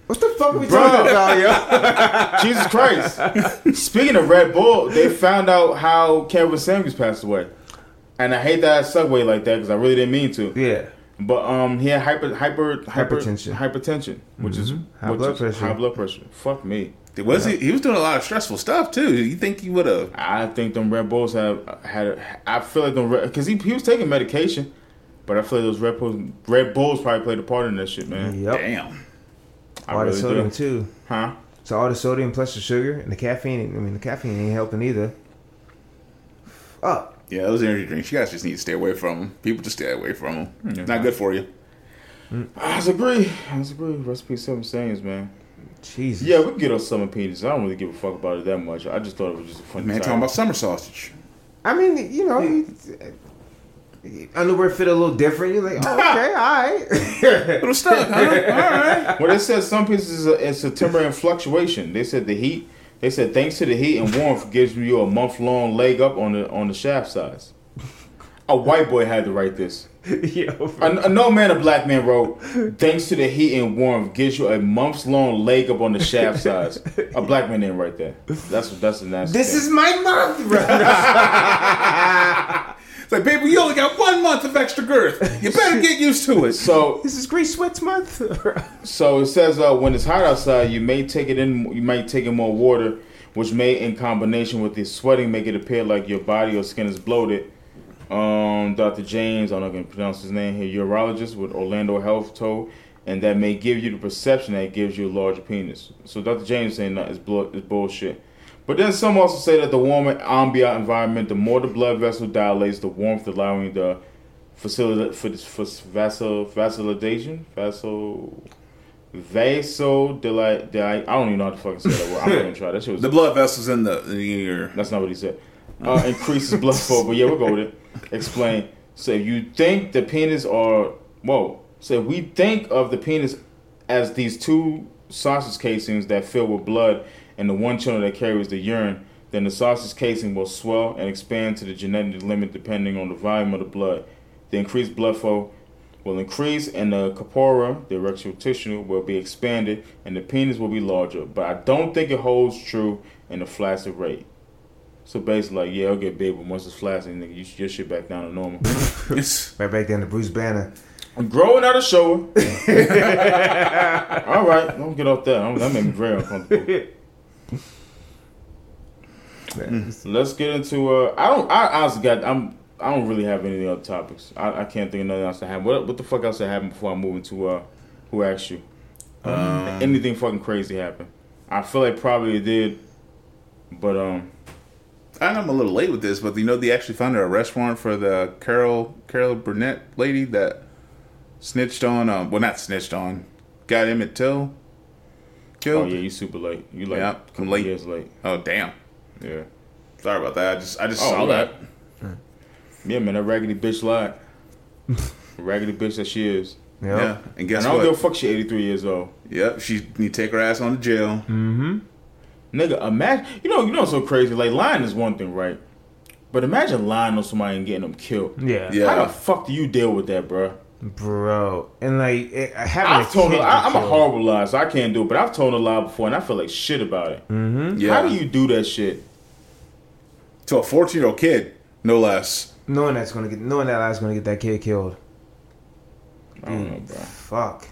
What the fuck are we Bro. talking about, yo? Jesus Christ. Speaking of Red Bull, they found out how Kevin Samuels passed away. And I hate that I segue like that because I really didn't mean to. yeah, But um, he had hyper, hyper, hyper Hypertension. hypertension, which is High which blood is pressure. High blood pressure. Fuck me. It was he, he was doing a lot of stressful stuff too. You think he would have? I think them Red Bulls have had. I feel like them because he he was taking medication, but I feel like those Red Bulls Red Bulls probably played a part in that shit, man. yep. Damn. I All the sodium do. too. Huh? So all the sodium plus the sugar and the caffeine. I mean, the caffeine ain't helping either. Up. Yeah, those energy drinks. You guys just need to stay away from them. People just stay away from them. Yeah. Not good for you. I agree. I agree. Recipe seven sayings, man. Jesus. Yeah, we can get on summer penis. I don't really give a fuck about it that much. I just thought it was just a funny. Man, topic. talking about summer sausage. I mean, you know, you- underwear fit a little different. You're like, oh, okay, all right. Little stuck, huh? All right. Well, they said some pieces is a, it's a temporary fluctuation. They said the heat. They said thanks to the heat and warmth gives you a month long leg up on the on the shaft size. A white boy had to write this. Yo, A, a no man, a black man wrote, thanks to the heat and warmth gives you a month's long leg up on the shaft size. A black man didn't write that. That's that's a nasty. this thing. is my month, bro. It's like, baby, you only got one month of extra girth. You better get used to it. so this is Grease Sweats month. So it says uh, when it's hot outside, you may take it in. You might take in more water, which may, in combination with the sweating, make it appear like your body or skin is bloated. Um, Dr. James, I don't know if I can pronounce his name here, urologist with Orlando Health told, and that may give you the perception that it gives you a larger penis. So Dr. James is saying that is bull- is bullshit. But then some also say that the warmer ambient environment, the more the blood vessel dilates, the warmth allowing the facility for this for vasal vasodilation, vasal vasodilate. I don't even know how to fucking say that word. I'm gonna try. That shit was The blood vessels in the in your that's not what he said. Uh, increases blood flow, but yeah, we'll go with it. Explain. So if you think the penis are whoa. So if we think of the penis as these two sausage casings that fill with blood and the one channel that carries the urine, then the sausage casing will swell and expand to the genetic limit depending on the volume of the blood. The increased blood flow will increase and the corpora, the erectile tissue, will be expanded and the penis will be larger. But I don't think it holds true in the flaccid rate. So basically, like, yeah, it'll get big, but once it's flaccid, nigga, you your shit back down to normal. right back down to Bruce Banner. I'm growing out of shower. All right, don't get off that. That made me very uncomfortable. Let's get into. Uh, I don't. I honestly got. I'm. I don't really have any other topics. I, I can't think of nothing else to happen. What What the fuck else that happened before I move into? Uh, who asked you? Anything fucking crazy happened? I feel like probably it did, but um, I know I'm a little late with this, but you know they actually found an arrest warrant for the Carol Carol Burnett lady that snitched on. Um, well, not snitched on. Got Emmett Till killed. oh yeah, you super late. You like Yeah, I'm late. years late. Oh damn! Yeah. Sorry about that. I just I just Oh, saw right. that. Yeah, man, that raggedy bitch lied. raggedy bitch that she is. Yep. Yeah, and guess and I don't give a what? fuck. She 83 years old. Yep, she you take her ass on to jail. Mm-hmm. Nigga, imagine. You know, you know, what's so crazy. Like lying is one thing, right? But imagine lying on somebody and getting them killed. Yeah. Yeah. How the fuck do you deal with that, bruh? Bro. And like it, having I've a told. kid A, I, I'm a horrible liar, so I can't do it. But I've told a lie before, and I feel like shit about it. Yeah. How do you do that shit? to a 14 year old kid, no less. knowing that's gonna get knowing that I's gonna get that kid killed. I don't know, bro. Fuck.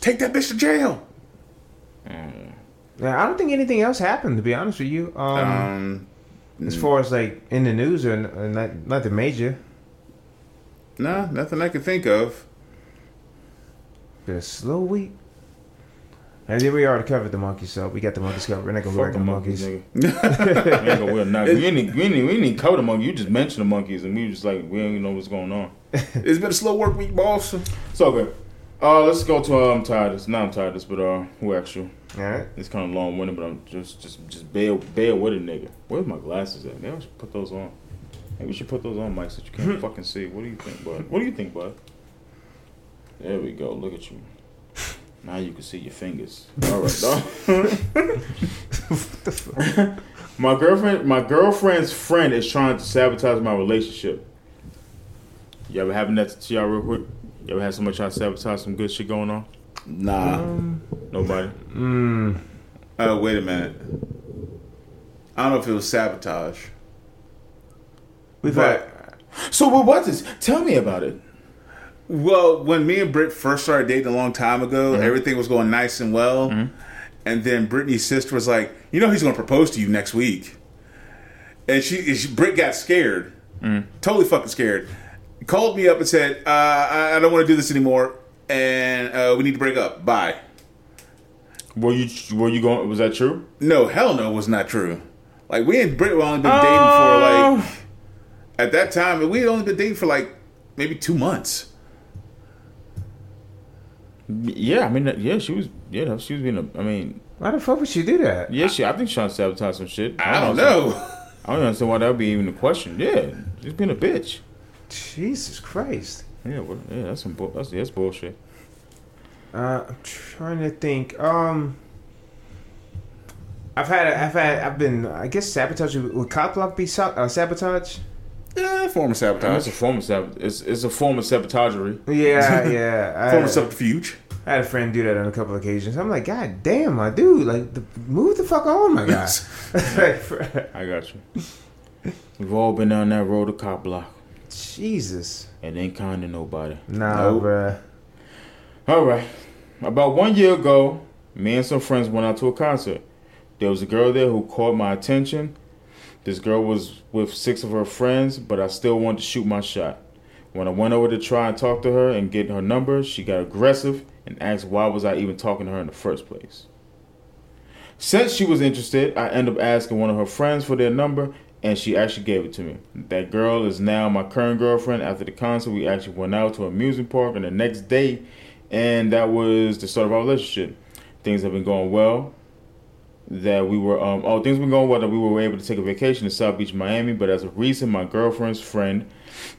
Take that bitch to jail. Yeah, I don't think anything else happened. To be honest with you, um, Um, as far as like in the news or, or not, nothing major. Nah, nothing I can think of. Been a slow week. And then we already covered the monkeys, so we got the monkeys covered. We're not gonna worry Fuck about the the monkeys, monkeys. nigga. we ain't gonna wear nothing. We ain't, we, ain't, we ain't cover the monkey. You just mentioned the monkeys, and we just like we don't even know what's going on. It's been a slow work week, boss. So good. Uh, let's go to uh, I'm tired. It's not I'm tired. But uh, who asked you? All right. It's kind of long winded, but I'm just just just bear bear with it, nigga. Where's my glasses at? Maybe I should put those on. Maybe we should put those on, mics so you can't fucking see. What do you think, bud? What do you think, bud? There we go. Look at you. Now you can see your fingers. All right, dog. my girlfriend, my girlfriend's friend is trying to sabotage my relationship. You ever having that to y'all real quick? You ever had somebody try to sabotage some good shit going on? Nah. Nobody. Mm, Uh, wait a minute. I don't know if it was sabotage. We've But- had. So what was this? Tell me about it. Well, when me and Britt first started dating a long time ago, everything was going nice and well. And then Brittany's sister was like, "You know, he's going to propose to you next week." And she, she Britt got scared, totally fucking scared. Called me up and said, uh, "I, I don't want to do this anymore, and uh, we need to break up. Bye." Were you were you going? Was that true? No, hell no, it was not true. Like we and Britt were only been dating for like at that time, we had only been dating for like maybe two months. Yeah, I mean, yeah, she was. Yeah, she was being. A, I mean, Why the fuck would she do that? yeah, she. I think she trying to sabotage some shit. I don't understand- know. I don't understand why that would be even a question. Yeah, she's being a bitch. Jesus Christ. Yeah, well, yeah, that's some. Bu- that's that's bullshit. Uh, I'm trying to think. Um, I've had, I've had, I've been, I guess sabotage. Would cop block be sa- uh, sabotage? Yeah, form of mean, it's a form of sab- it's, it's a form of sabotagery. Yeah, yeah. Form of subterfuge. I had a friend do that on a couple of occasions. I'm like, God damn, my dude, like, the, move the fuck on, my guy. I got you. We've all been down that road of cop block, Jesus, and ain't kind to nobody. nah, Nope. bruh. All right. About one year ago, me and some friends went out to a concert. There was a girl there who caught my attention. This girl was with six of her friends, but I still wanted to shoot my shot. When I went over to try and talk to her and get her number, she got aggressive and asked why was I even talking to her in the first place. Since she was interested, I ended up asking one of her friends for their number, and she actually gave it to me. That girl is now my current girlfriend. After the concert, we actually went out to an amusement park, and the next day, and that was the start of our relationship. Things have been going well. That we were, um, oh, things were going well. That we were able to take a vacation to South Beach, Miami. But as of recent, my girlfriend's friend,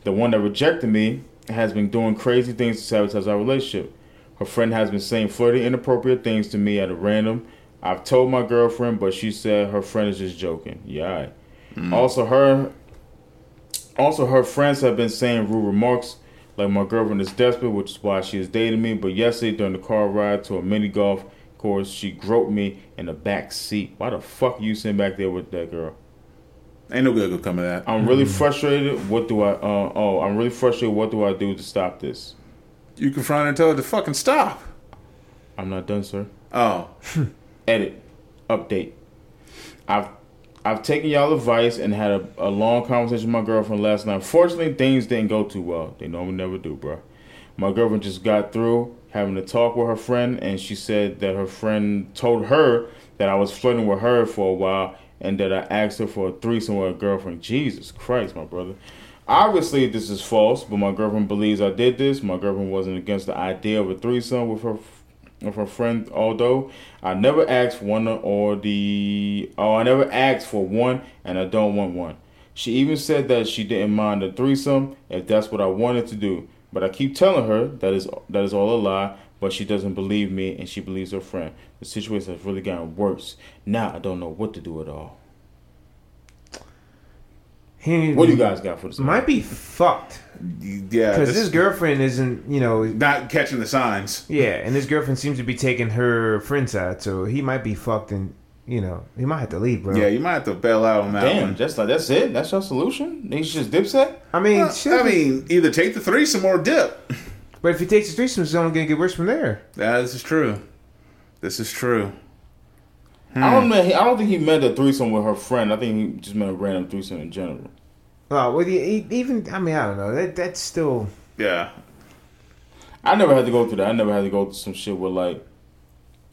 the one that rejected me, has been doing crazy things to sabotage our relationship. Her friend has been saying flirty, inappropriate things to me at a random. I've told my girlfriend, but she said her friend is just joking. Yeah. right. Also, her, also her friends have been saying rude remarks, like my girlfriend is desperate, which is why she is dating me. But yesterday during the car ride to a mini golf course, she groped me in the back seat. Why the fuck are you sitting back there with that girl? Ain't no good gonna come of that. I'm really frustrated. What do I? Uh, oh, I'm really frustrated. What do I do to stop this? You confront her and tell her to fucking stop. I'm not done, sir. Oh, edit, update. I've I've taken y'all advice and had a, a long conversation with my girlfriend last night. Fortunately, things didn't go too well. They normally never do, bro. My girlfriend just got through having a talk with her friend, and she said that her friend told her that I was flirting with her for a while, and that I asked her for a threesome with a girlfriend. Jesus Christ, my brother. Obviously, this is false, but my girlfriend believes I did this. My girlfriend wasn't against the idea of a threesome with her of her friend, although I never asked for one or the oh I never asked for one and I don't want one. She even said that she didn't mind a threesome if that's what I wanted to do. But I keep telling her that is that is all a lie, but she doesn't believe me and she believes her friend. The situation has really gotten worse. Now I don't know what to do at all. He What do you guys got for this? might be fucked Yeah, because this- his girlfriend isn't, you know, not catching the signs. yeah, and his girlfriend seems to be taking her friend's side, so he might be fucked, and you know, you might have to leave, bro. Yeah, you might have to bail out on that Damn, one. just like that's it. That's your solution. Niggas just dipset. I mean, Well, I mean, either take the threesome or dip. but if he takes the threesome, it's only gonna get worse from there. Yeah, this is true. This is true. I don't hmm. know. I don't think he meant a threesome with her friend. I think he just meant a random threesome in general. Oh, well, he, he- even I mean, I don't know. That that's still Yeah. I never had to go through that. I never had to go through some shit with like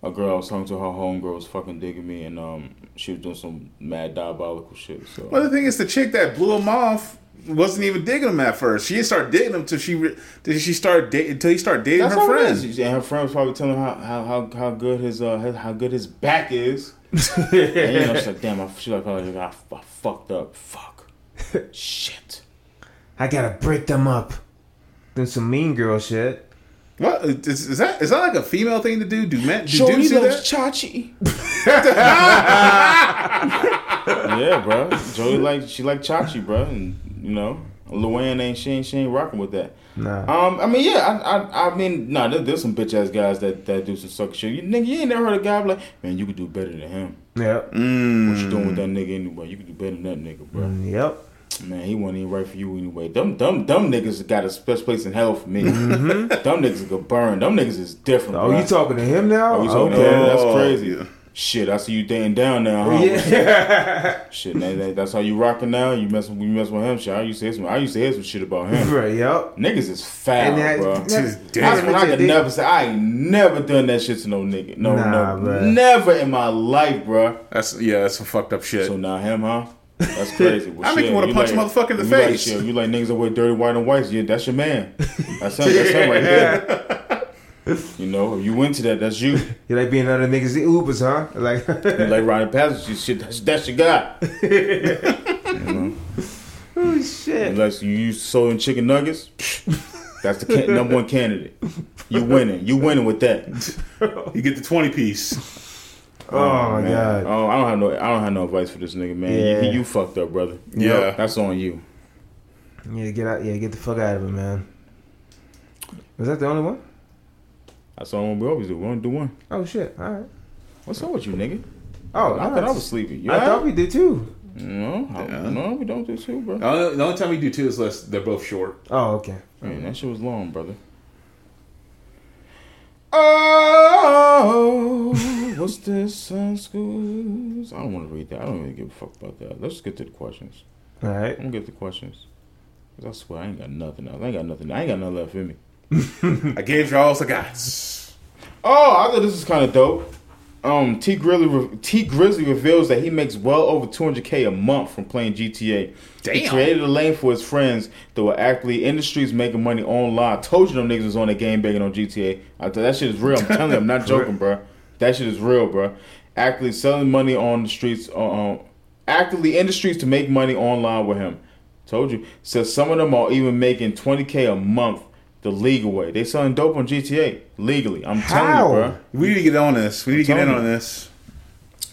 a girl I was talking to her homegirl was fucking digging me and um she was doing some mad diabolical shit. So Well, the thing is, the chick that blew him off wasn't even digging him at first. She didn't start dating him till she re- till she started dating until he started dating that's her all it friend. is. And her friend was probably telling her how how how, how good his uh his- how good his back is. and you know she's like, damn, I, she like, oh, I, I fucked up. Fuck. shit. I gotta break them up. Then some mean girl shit. What is, is that? Is that like a female thing to do? Do men? Do Jody dudes do loves that? Chachi. yeah, bro. Jody like she like Chachi, bro, and you know, Luann ain't she ain't she ain't rocking with that. Nah. Um, I mean, yeah, I, I, I mean, nah, there, there's some bitch ass guys that, that do some sucker shit. You nigga, you ain't never heard a guy be like, man, you could do better than him. Yep. Mm. What you doing with that nigga anyway? You could do better than that nigga, bro. Yep. Man, he wasn't even right for you anyway. Them, them, them niggas got a special place in hell for me. Mm-hmm. Dumb niggas could burn. Dumb niggas is different. Oh, bruh. you talking to him now? Oh, you talking okay. to him? That's Oh, crazy. yeah. Shit, I see you dating down now, huh? Yeah. Shit, that, that- that's how you rocking now. You messing, you messing with him. Shit, I used to hear some. I used to hear some shit about him. right. Yep. Niggas is foul, And that- bro. that's- That's when I could they- never say I ain't never done that shit to no nigga. No, Nah, no, bruh. never in my life, bro. That's yeah. That's some fucked up shit. So now him, huh? That's crazy. Well, I make you wanna punch a motherfucker in the you like face. shit, you like niggas that wear dirty white and whites? Yeah, that's your man. That's him. That's him right there. You know, if you into that, that's you. You like being other niggas the Ubers, huh? Like. You like riding passengers, shit. That's, that's your guy. oh shit. Unless you use soda and chicken nuggets, that's the can- number one candidate. You winning. You winning with that. You get the twenty piece. Oh my oh, man. god. Oh, I don't have no. I don't have no advice for this nigga, man. Yeah. You, you fucked up, brother. Yeah. that's on you. Yeah, get out. Yeah, get the fuck out of it, man. Was that the only one? That's all we always do. We only do one. Oh shit. All right. What's up with you, nigga? Oh, I thought I was sleepy. You I all thought we did too. No, I- Yeah. no, we don't do two, bro. The only, the only time we do two is less. They're both short. Oh, okay. Man, that shit was long, brother. Oh, what's this? Sun schools? I don't want to read that. I don't really give a fuck about that. Let's get to the questions. All right. I'm gonna get the questions. 'Cause I swear I ain't got nothing else. I ain't got nothing. I ain't got nothing left in me. I gave you all I got. Oh, I thought this is kind of dope. Um, T Grizzly T Grizzly reveals that he makes well over 200k a month from playing GTA. Damn. He created a lane for his friends that were actually industries making money online. I told you them niggas was on the game begging on GTA. I thought that shit is real. I'm telling you, I'm not joking, bro. That shit is real, bro. Actively selling money on the streets, uh, um, actively in the streets to make money online with him. Told you. Says some of them are even making 20k a month the legal way. They selling dope on GTA legally. I'm How? telling you, bro. We need to get on this. We need to get in telling on this.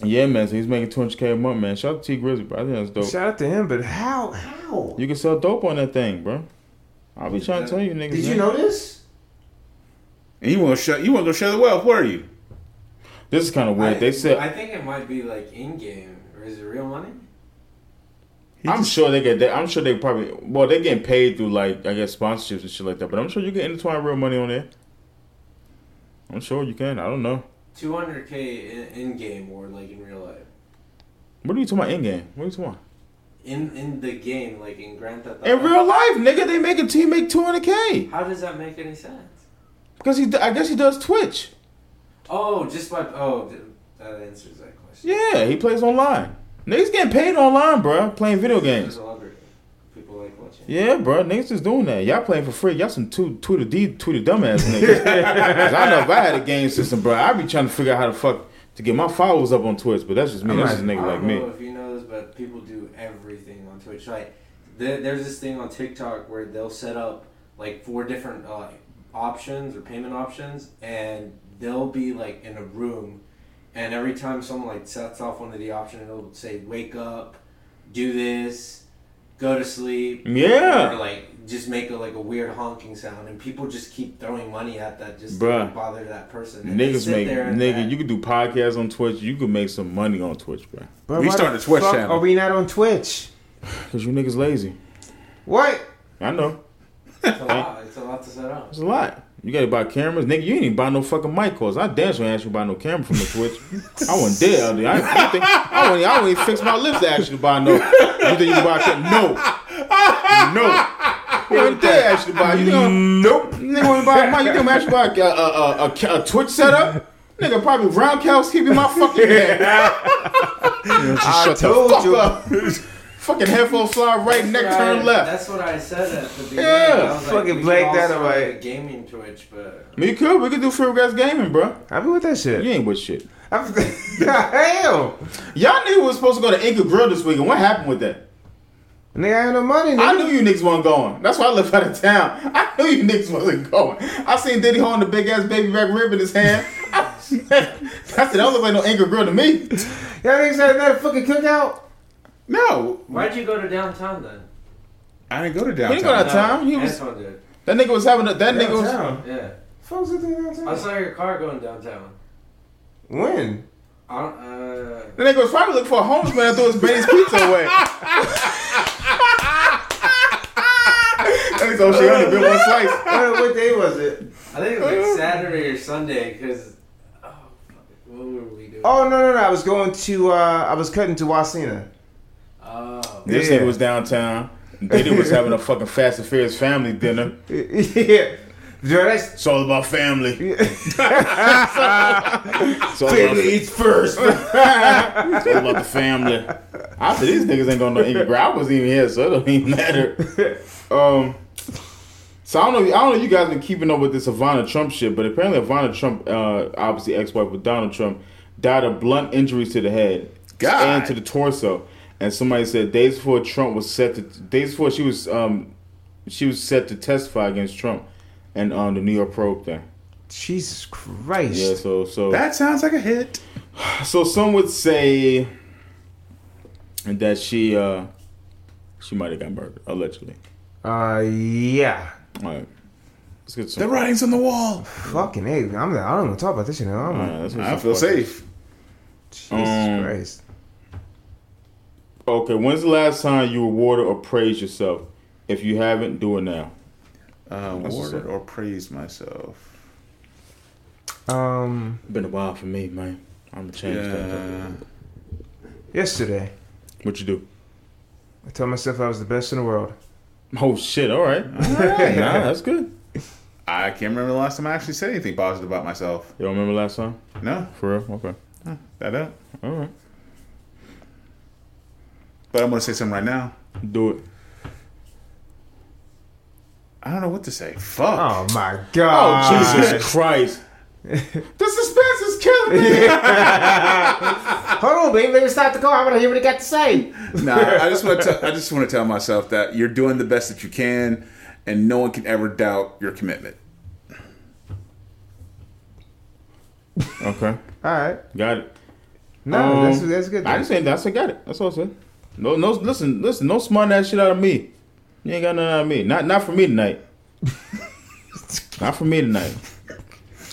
Yeah, man. So he's making 200k a month, man. Shout out to T Grizzly, bro. I think that's dope. Shout out to him, but how? How? You can sell dope on that thing, bro. I'll be trying to tell you, niggas. Did you man. know this? And you want to shut? You want to go share the wealth? Where are you? This is kind of weird. they said I think it might be like in game, or is it real money? I'm sure they get. They, I'm sure they probably. Well, they're getting paid through like I guess sponsorships and shit like that. But I'm sure you can intertwine real money on there. I'm sure you can. I don't know. 200k in, in game or like in real life? What are you talking about in game? What are you talking about? In in the game, like in Grand Theft In real life, nigga, they make a team make 200k How does that make any sense? because he. I guess he does Twitch. Oh, just by oh, that answers that question. Yeah, he plays online. Niggas getting paid online, bro. Playing video games. There's a algorithm. People like watching. Yeah, bro, niggas is doing that. Y'all playing for free. Y'all some two Twitter D Twitter dumbass niggas. 'Cause I know if I had a game system, bro, I'd be trying to figure out how to fuck to get my followers up on Twitch. But that's just me. I'm That's just a nigga I like don't me. know if you know this, but people do everything on Twitch. Like, there, there's this thing on TikTok where they'll set up like four different uh, options or payment options, and they'll be like in a room, and every time someone like sets off one of the options, it'll say "wake up," "do this," go to sleep. Yeah. Or like just make a, like a weird honking sound, and people just keep throwing money at that just Bruh. to bother that person. And Niggas sit make there and nigga. that- You could do podcasts on Twitch. You could make some money on Twitch, bro. Bro, We why started a Twitch fuck channel. Are we not on Twitch? Cause you niggas lazy. What? I know. It's a lot. It's a lot to set up. It's a lot. You gotta buy cameras, nigga. You ain't even buy no fucking mic calls. I damn sure ain't ask you to buy no camera from the Twitch. I wasn't there. I, I, I, think, I, wouldn't, I wouldn't even fix my lips to ask you to buy no. You think you can buy a camera? No. No. You ain't there ask you to buy. You think Nope. nigga want to buy a mic? You think I'm actually buy a, a, a, a, a Twitch setup? Nigga probably roundhouse keeping my fucking head. I Shut the told fuck you. up. fucking headphone slide right, neck That's what turn I- left. That's what I said at the beginning. Yeah. I was Fucking we Blake could all start, Dynamite. like, gaming Twitch, but Me could. We could do Free Guys Gaming, bro. I be with that shit. You ain't with shit. I'm, hell, Y'all niggas was supposed to go to Inca Grill this weekend. What happened with that? nigga, I ain't no money. Nigga. I knew you niggas wasn't going. That's why I left out of town. I knew you niggas wasn't going. I seen Diddy holding the big ass baby back rib in his hand. I said, that don't look like no Inca Grill to me. Y'all niggas had another fucking cookout. No, why'd you go to downtown then? I didn't go to downtown. He didn't go downtown. out of town. He was Antoine did. that nigga was having a, that nigga was. Yeah, Folks are downtown. I saw your car going downtown. When? I don't, uh, That nigga was probably looking for a homeless man and threw his Benny's pizza away. that nigga told she only been one slice. what, what day was it? I think it was like Saturday or Sunday because. Oh, what were we doing? Oh no no no! I was going to. uh I was cutting to Wasina. Oh. This Yeah. nigga was downtown. Diddy was having a fucking Fast and Furious family dinner. yeah. Yo, that's It's all about family. It's all about, family eats first. it's all about the family. I said these niggas ain't gonna know Inca Grill. I wasn't even here, so it don't even matter. Um, so I don't know. I don't know. You guys been keeping up with this Ivana Trump shit, but apparently Ivana Trump, uh, obviously ex-wife with Donald Trump, died of blunt injuries to the head God. and to the torso. And somebody said days before Trump was set to days before she was um she was set to testify against Trump and on the New York probe thing. Jesus Christ. Yeah. So so That sounds like a hit. so some would say that she uh she might have got murdered allegedly. Uh yeah. All right, let's get The writing's on the wall. Fucking hey, I'm. I don't want to talk about this shit now. I'm right, I feel safe. Jesus Um, Christ. Okay, when's the last time you rewarded or praised yourself? If you haven't, do it now. Uh, That's awarded or praised myself. Um, Been a while for me, man. I'm gonna change that. Yeah. yesterday What you do? I told myself I was the best in the world. Oh shit! All right, nah, that's good. I can't remember the last time I actually said anything positive about myself. You don't remember last time? No, For real? Okay. I don't. All right. But I'm gonna say something right now. Do it. I don't know what to say. Fuck. Oh my god! Oh Jesus Christ! the suspense is killing me. Hold on, baby. Let me stop the car. I want to hear what he got to say. Nah, I just want to. I just want to tell myself that you're doing the best that you can, and no one can ever doubt your commitment. okay, All right. got it. No, Um, that's that's good. I just ain't. That's I got it. That's all I said. No, no. Listen, listen. No smart that shit out of me. You ain't got nothing out of me. Not, not for me tonight. not for me tonight.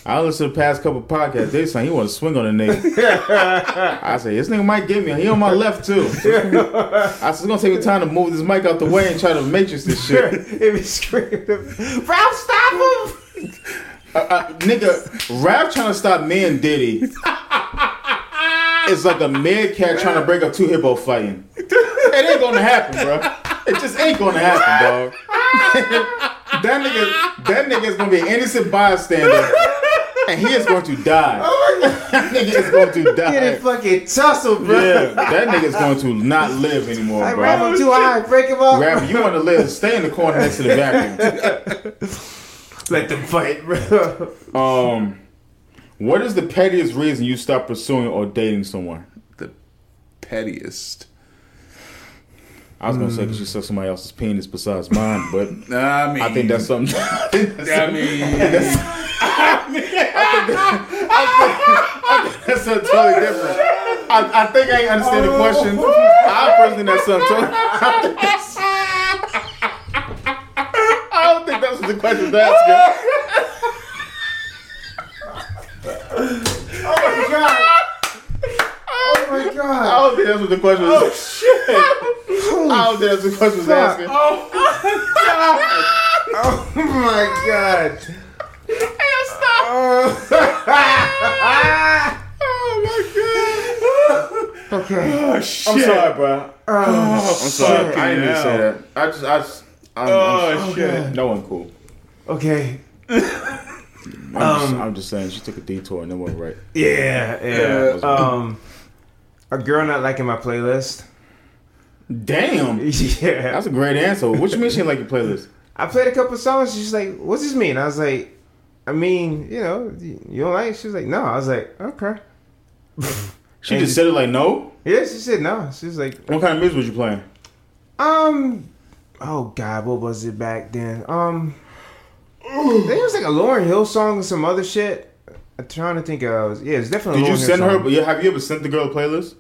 I listened to the past couple podcasts. They saying he want to swing on a nigga. I say this nigga might get me. He on my left too. I said it's gonna take me time to move this mic out the way and try to matrix this shit. it was screaming. Ralph, stop him! Uh, uh, nigga, rap trying to stop me and Diddy is like a mad cat trying to break up two hippo fighting. It ain't gonna happen, bro. It just ain't gonna happen, dog. that nigga, that nigga is gonna be an innocent bystander, and he is going to die. that nigga is going to Get die. it fucking tussle, bro. Yeah, that nigga is going to not live anymore, I rap him bro. too high, break him up. Rap, you want to live? Stay in the corner next to the vacuum. Let them fight, bro. Um, what is the pettiest reason you stop pursuing or dating someone? The pettiest. I was gonna mm. say hmm. because you suck somebody else's penis besides mine, but I, mean, I think that's something. I, that's mean, I think that's, something totally different. I, I think I ain't understand the question. I personally that's something totally. I, think that's, I don't think that's what the question to ask asking. Oh my god! Oh my god. I don't think that's what the question was. Oh shit! I don't think that's what the question was fuck. asking. Oh, oh my god! Oh my god! Hey, Okay. Oh, shit. I'm sorry, bro. Oh, oh, I'm sorry. I didn't to say that. I just, I just, I'm, Oh, I'm, shit. No one cool. Okay. I'm, just, I'm just saying she took a detour and it went right. Yeah, Yeah. yeah. Um, a girl not liking my playlist. Damn, Yeah. that's a great answer. What you mean she didn't like your playlist? I played a couple songs. She's like, "What's this mean?" I was like, "I mean, you know, you don't like." it?" She was like, "No." I was like, "Okay." She And- just said it like no. Yeah, she said no. She was like, What kind of music was you playing? Um, oh God, what was it back then? Um, there was like a Lauryn Hill song and some other shit. I'm trying to think of. Yeah, it's definitely. Did a you Lauryn Hill send her? yeah, have you ever sent the girl a playlist?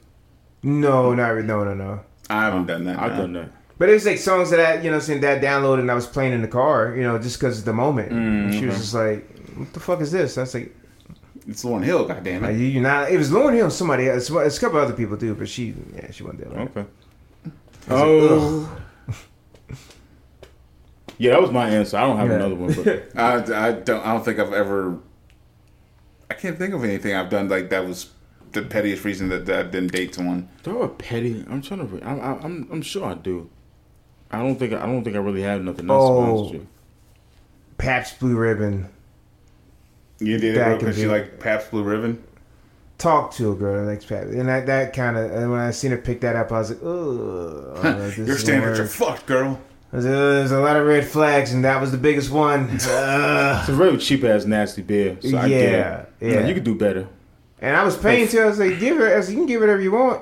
No, not re- no, no, no. I haven't done that. I've done that. But it was like songs that I, you know, saying that downloaded and I was playing in the car, you know, just because of the moment. Mm, And she was just like, "What the fuck is this?" I was like, It's Lauryn Hill. Goddamn "Are it. you you not?" It was Lauryn Hill, somebody else. It's a couple other people too, but she, yeah, she wasn't there. Okay. I was like, Oh. Yeah, that was my answer. I don't have Yeah. another one. But I, I don't. I don't think I've ever. I can't think of anything I've done like that was the pettiest reason that, that I didn't date someone. Throw a petty. I'm trying to. I, I, I'm. I'm sure I do. I don't think. I don't think I really have nothing else. to be honest oh. with you. Pabst Blue Ribbon. You did That it because be- you like Pabst Blue Ribbon. talk to a girl that likes Pabst, and that that kind of. And when I seen her pick that up, I was like, "Ugh." this Your is standards are fucked, girl. I "Uh, There's a lot of red flags, and that was the biggest one. Ugh. It's a very cheap ass nasty beer. So I get Yeah, it. yeah. You could do better. and I was paying to. her. I was like, "Give her, I was you can give whatever you want."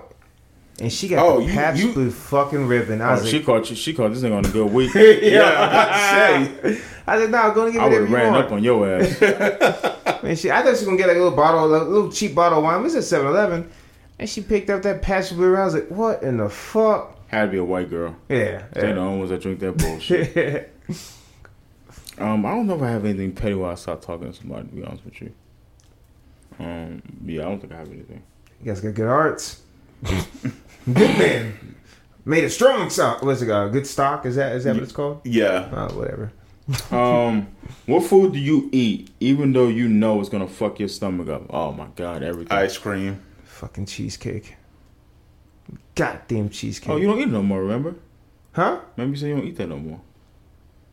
And she got Oh, the you- Pabst you- Blue fucking ribbon. I Oh, was she like, caught you. She caught this nigga on a good week. Yeah, I'd say. I said, "No, I'm gonna give I would whatever have you ran want." up on your ass. And she, I thought she was gonna get like a little bottle, a little cheap bottle of wine. It was at 7-Eleven, and she picked up that Pabst Blue. I was like, "What in the fuck?" Had to be a white girl. Yeah, They the only ones that drink that bullshit. Um, I don't know if I have anything petty while I start talking to somebody. To be honest with you. Um, yeah, I don't think I have anything. You guys got good arts. good man. Made a strong stock. What's it called? Good stock? Is that is that what it's called? Yeah. Oh, whatever. Um, what food do you eat even though you know it's gonna fuck your stomach up? Oh my god, everything. Ice cream. Fucking cheesecake. Goddamn cheesecake. oh, you don't eat it no more. Remember? huh? Remember you said you don't eat that no more.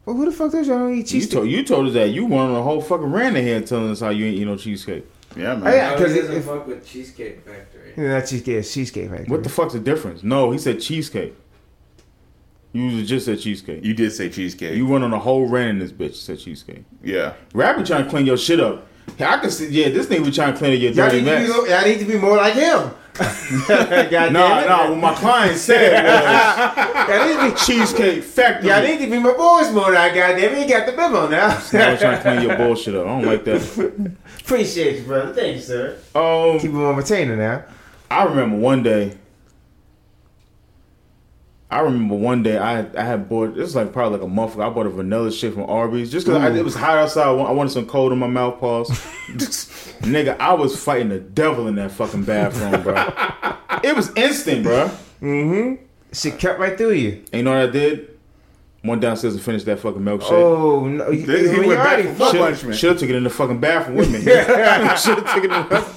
Well, who the fuck does y'all don't eat You cheesecake? told you told us that you went on a whole fucking rant in here telling us how you ain't eat no cheesecake. Yeah, man. Oh, yeah. I Because doesn't if- fuck with Cheesecake Factory. Yeah, not cheesecake. It's cheesecake right What the fuck's the difference? No, he said cheesecake. You just said cheesecake. You did say cheesecake. You went on a whole rant in this bitch. Said cheesecake. yeah. Rappy trying to clean your shit up. I can see. Yeah, this nigga be trying to clean up your dirty mess. be, y'all need to be more like him. Damn nah. What my client said was need to be cheesecake factory. Y'all need to be my boys more now, goddamn. You got the memo now. I was trying to clean your bullshit up. I don't like that. Appreciate you, brother. Thank you, sir. Um, Keep him on retainer now. I remember one day. I remember one day I I had bought this was like probably like a month ago. I bought a vanilla shit from Arby's just because it was hot outside. I wanted some cold in my mouth. Pause. Nigga, I was fighting the devil in that fucking bathroom, bro. it was instant, bro. Mm-hmm shit cut right through you. And you know what I did? Went downstairs and finished that fucking milkshake. Oh, no. You, He when went back for punishment. Should have took it in the fucking bathroom with me. Should have taken it. In the,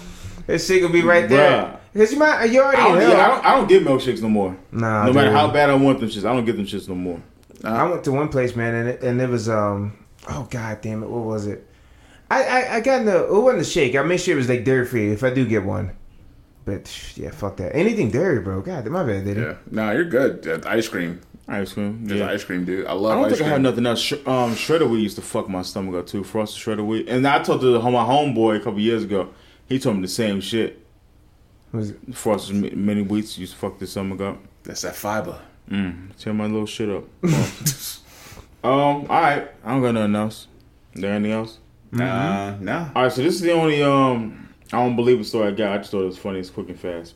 That shit gonna be right there. Bruh. Because you might, you already I, don't, in yeah, I, don't, I don't get milkshakes no more. Nah, no matter how bad I want them shits, I don't get them shits no more. I went to one place, man, and it, and it was um oh god damn it, what was it? I I, I got in the it wasn't the shake. I made sure it was like dairy free if I do get one. But yeah, fuck that. Anything dairy, bro. God, my bad, did Yeah. it? No, you're good. Ice cream. Ice cream. Just Yeah. ice cream, dude. I love. I love don't ice think I cream. have nothing else. Sh- um, shredder wheat used to fuck my stomach up too. Frosted shredder wheat. And I told the, my homeboy a couple years ago. He told me the same shit. Was it? Frosted mi- mini wheats used to fuck this stomach up. That's that fiber. Mm, tear my little shit up. um, all right. I don't got nothing else. There anything else? Nah, nah. All right. So this is the only um I don't believe it story I got. I just thought it was funny. It's quick and fast.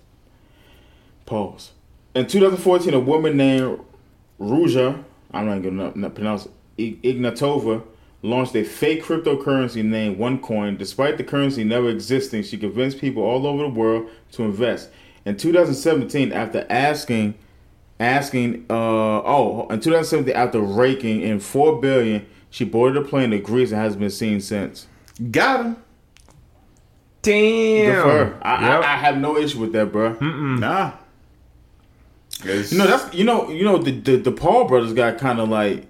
Pause. In 2014, a woman named Ruja, I'm not gonna pronounce it, Ignatova, launched a fake cryptocurrency named OneCoin. Despite the currency never existing, she convinced people all over the world to invest. In 2017, after asking, asking, uh, oh, in 2017, after raking in four billion, she boarded a plane to Greece and has been seen since. Got him. Good Damn. for her. I, Yep. I, I have no issue with that, bro. Nah. It's- You know that's you know you know the the, the Paul brothers got kind of like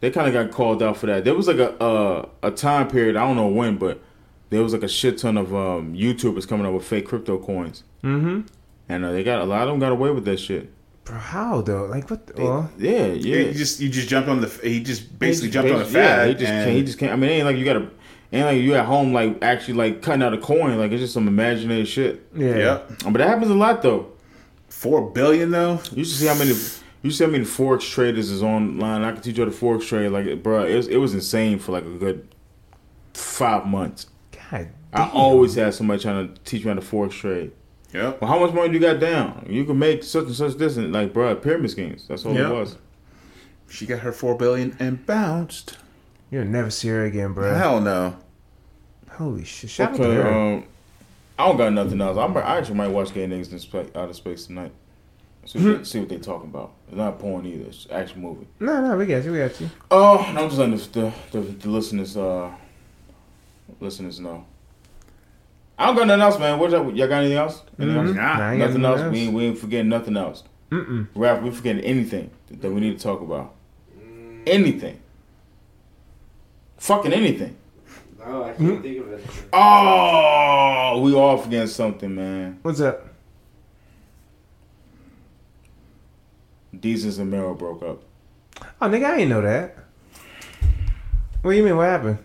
they kind of got called out for that. There was like a uh, a time period I don't know when, but there was like a shit ton of um, YouTubers coming up with fake crypto coins, Mm-hmm. and uh, they got a lot of them got away with that shit. Bro, how though? Like what? The, well, Yeah, yeah. You just you just jumped on the he just basically He jumped on the just- yeah, he just and can't, he just can't. I mean, it ain't like you gotta. Ain't like you at home like actually like cutting out a coin. Like it's just some imaginary shit. yeah. Yep. But that happens a lot though. Four billion though. You should see how many. You see how many forex traders is online. I can teach you how to forex trade. Like, bro, it was, it was insane for like a good five months. God. I always had somebody trying to teach me how to forex trade. Yeah. Well, how much money do you got down? You can make such and such this and like, bro, pyramid schemes. That's all Yeah. it was. She got her four billion and bounced. You'll never see her again, bro. Hell no. Holy shit! Shout out to Okay, her. um, I don't got nothing else. I'm, I actually might watch Gay Niggas in Spa- Outer Space tonight. See what, they, see what they talking about. It's not porn either. It's an action movie. no, no, we got you. We got you. Oh, and I'm just letting the, the, the, the listeners uh listeners know. I don't got nothing else, man. What y'all, y'all got anything else? Anything else? Nah. Nah, I ain't got Nothing else. else. We ain't, we ain't forgetting nothing else. Mm-mm. Rap, we forgetting anything that, that we need to talk about. Anything. Fucking anything. No, I can't think of anything. Oh, we all forgetting something, man. What's up? Desus and Mero broke up. Oh, nigga, I ain't know that. What do you mean? What happened?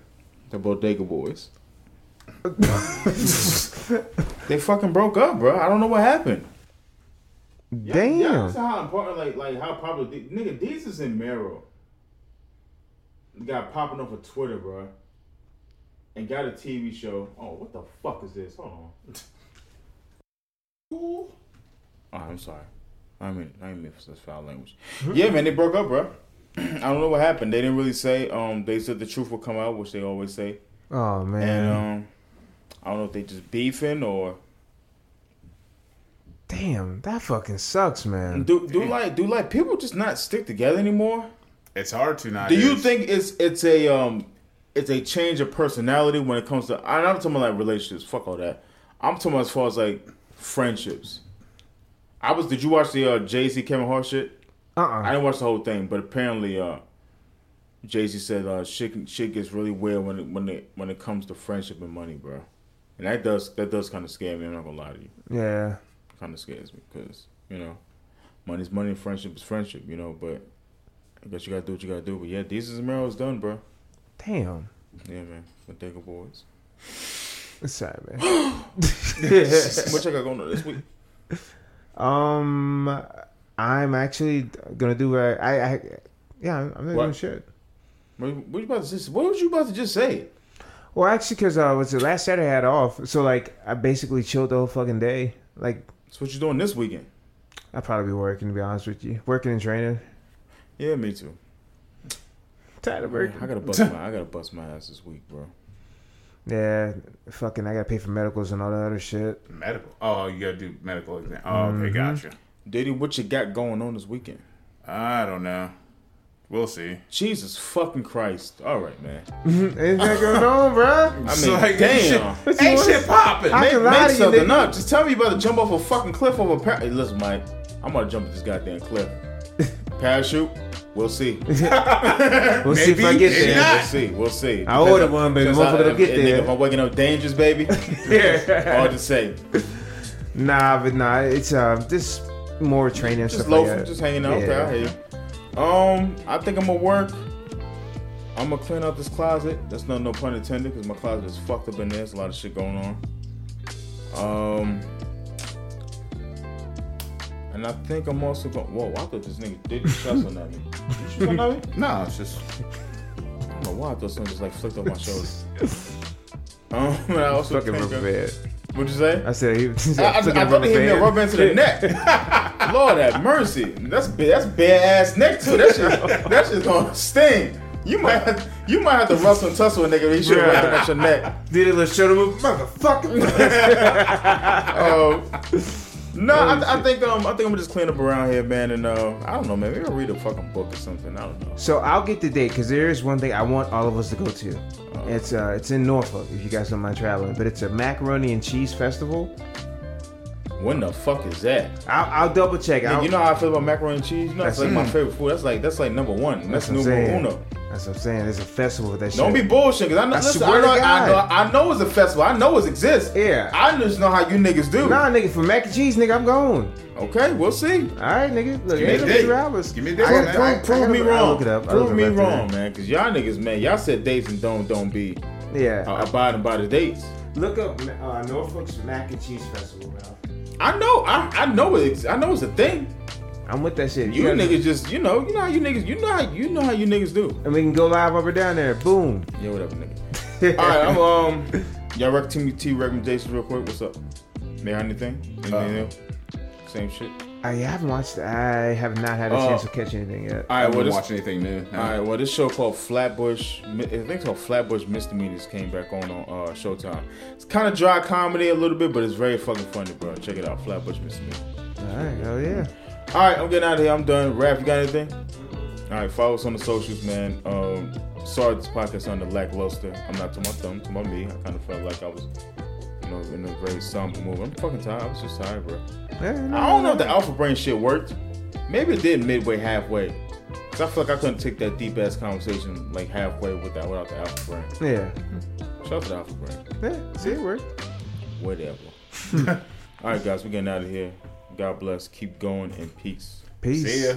The Bodega Boys. they fucking broke up, bro. I don't know what happened. Damn. Yeah, that's how important, like, like how popular, the- nigga, Desus and Mero got popping up on Twitter, bro, and got a TV show. Oh, what the fuck is this? Hold on. Oh, I'm sorry. I mean, I didn't mean for such foul language. yeah, man, they broke up, bro. I don't know what happened. They didn't really say. Um, they said the truth will come out, which they always say. Oh man. And um, I don't know if they just beefing or Damn, that fucking sucks, man. do do like do like people just not stick together anymore. It's hard to not. Do you think it's it's a um it's a change of personality when it comes to I'm not talking about like relationships, fuck all that. I'm talking about as far as like friendships. I was did you watch the uh Jay Z Kevin Hart shit? Uh I uh didn't watch the whole thing, but apparently uh Jay Z said uh shit shit gets really weird when it when it when it comes to friendship and money, bro. And that does that does kind of scare me. I'm not gonna lie to you. Yeah. Kind of scares me because you know, money's money, and friendship is friendship. You know, but I guess you gotta do what you gotta do. But yeah, Desus and Mero's done, bro. Damn. Yeah, man. Bodega Boys. It's sad, man. what y'all got going on this week? Um, I'm actually gonna do. Uh, I, I, yeah, I'm, not What? doing shit. What, what you about to just? What was you about to just say? Well, actually, because uh, was the last Saturday I had off, so like I basically chilled the whole fucking day. Like That's what you doing this weekend? I'd probably be working to be honest with you, working and training. Yeah, me too. Tired of work. I gotta bust my I gotta bust my ass this week, bro. Yeah, fucking. I gotta pay for medicals and all that other shit. medical? Oh, you gotta do medical exam. Oh, Mm-hmm. okay, gotcha. Diddy, what you got going on this weekend? I don't know. We'll see. Jesus fucking Christ! All right, man. Ain't that going on, bro? I mean, like, damn. What you Ain't shit popping. I Make, can lie make to something nigga. up. Just tell me you about to jump off a fucking cliff over a par- hey, Listen, Mike, I'm gonna jump at this goddamn cliff. Parachute? We'll see. We'll see if I get maybe there. not. We'll see. We'll see. I ordered one, baby. Motherfucker don't get if- nigga, there. If I'm waking up dangerous, baby, hard to say. Nah, but nah, it's uh, just more training Just stuff like loafing, that. just hanging out. Okay, I hear you. Um, I think I'm gonna work. I'm gonna clean out this closet. That's not no pun intended, because my closet is fucked up in there. There's a lot of shit going on. Um, and I think I'm also going. Whoa, I thought this nigga did his chest on that me. You shoot something at me? No, it's just I don't know why I thought something just like flicked off my shoulder. Um, and I also Fucking rubber band. What'd you say? I said he. he said, I, I, I thought he hit me a rubber band to the neck. Lord have mercy. That's that's bare ass neck too. That shit that shit's gonna sting. You might have, you might have to rustle and tussle a nigga. He should have wrapped up your neck. Did a little shoulder move, motherfucker. Oh. No, I, I think um I think I'm gonna just clean up around here, man, and uh I don't know, man. Maybe I'll read a fucking book or something. I don't know. so I'll get the date because there is one thing I want all of us to go to. It's uh it's in Norfolk if you guys don't mind traveling, but it's a macaroni and cheese festival. When the fuck is that? I'll, I'll double check. Nigga, I'll, you know how I feel about macaroni and cheese? You know, it's That's- like my mm. favorite food. That's like that's like number one. That's, That's numero uno. That's what I'm saying. There's a festival that shit. Don't be bullshit, cause I know. I listen, swear I, know to I know. I know it's a festival. I know it exists. Yeah. I just know how you niggas do. Nah, nigga, for mac and cheese, nigga, I'm going. Okay, we'll see. All right, nigga. Look, Give me a date. hours. Give me a date, I man. Prove, I- prove me wrong. Prove me wrong, man. Cause y'all niggas, man, y'all said dates and don't don't be Yeah. uh, abiding by the dates. Look up uh, Norfolk's mac and cheese festival, Ralph. I know, I, I know it's I know it's a thing. I'm with that shit. You guys- niggas just you know you know how you niggas you know how you know how you niggas do. And we can go live over down there. Boom. Yeah, whatever, nigga. All right, I'm um. Y'all rec T, T recommendations real quick. What's up? They have anything? Anything Uh, new? Same shit. I haven't watched. I have not had a Oh. chance to catch anything yet. All I right, haven't well watched anything new. All right, well this show called Flatbush. I think it's called Flatbush Misdemeanors came back on on uh, Showtime. It's kind of dry comedy a little bit, but it's very fucking funny, bro. Check it out, Flatbush Misdemeanors. All right. Oh yeah. All right, I'm getting out of here. I'm done. Raph, you got anything? All right, follow us on the socials, man. Um, sorry this podcast on the lackluster. I'm not to my thumb, to my me. I kind of felt like I was, you know, in a very somber mood. I'm fucking tired. I was just tired, bro. Yeah, no, I don't know if the alpha brain shit worked. Maybe it did midway, halfway. Cause I feel like I couldn't take that deep ass conversation like halfway without without the alpha brain. Yeah. Shout out to the alpha brain. Yeah. See it work. Whatever. All right, guys, we're getting out of here. God bless. Keep going in peace. Peace. See ya.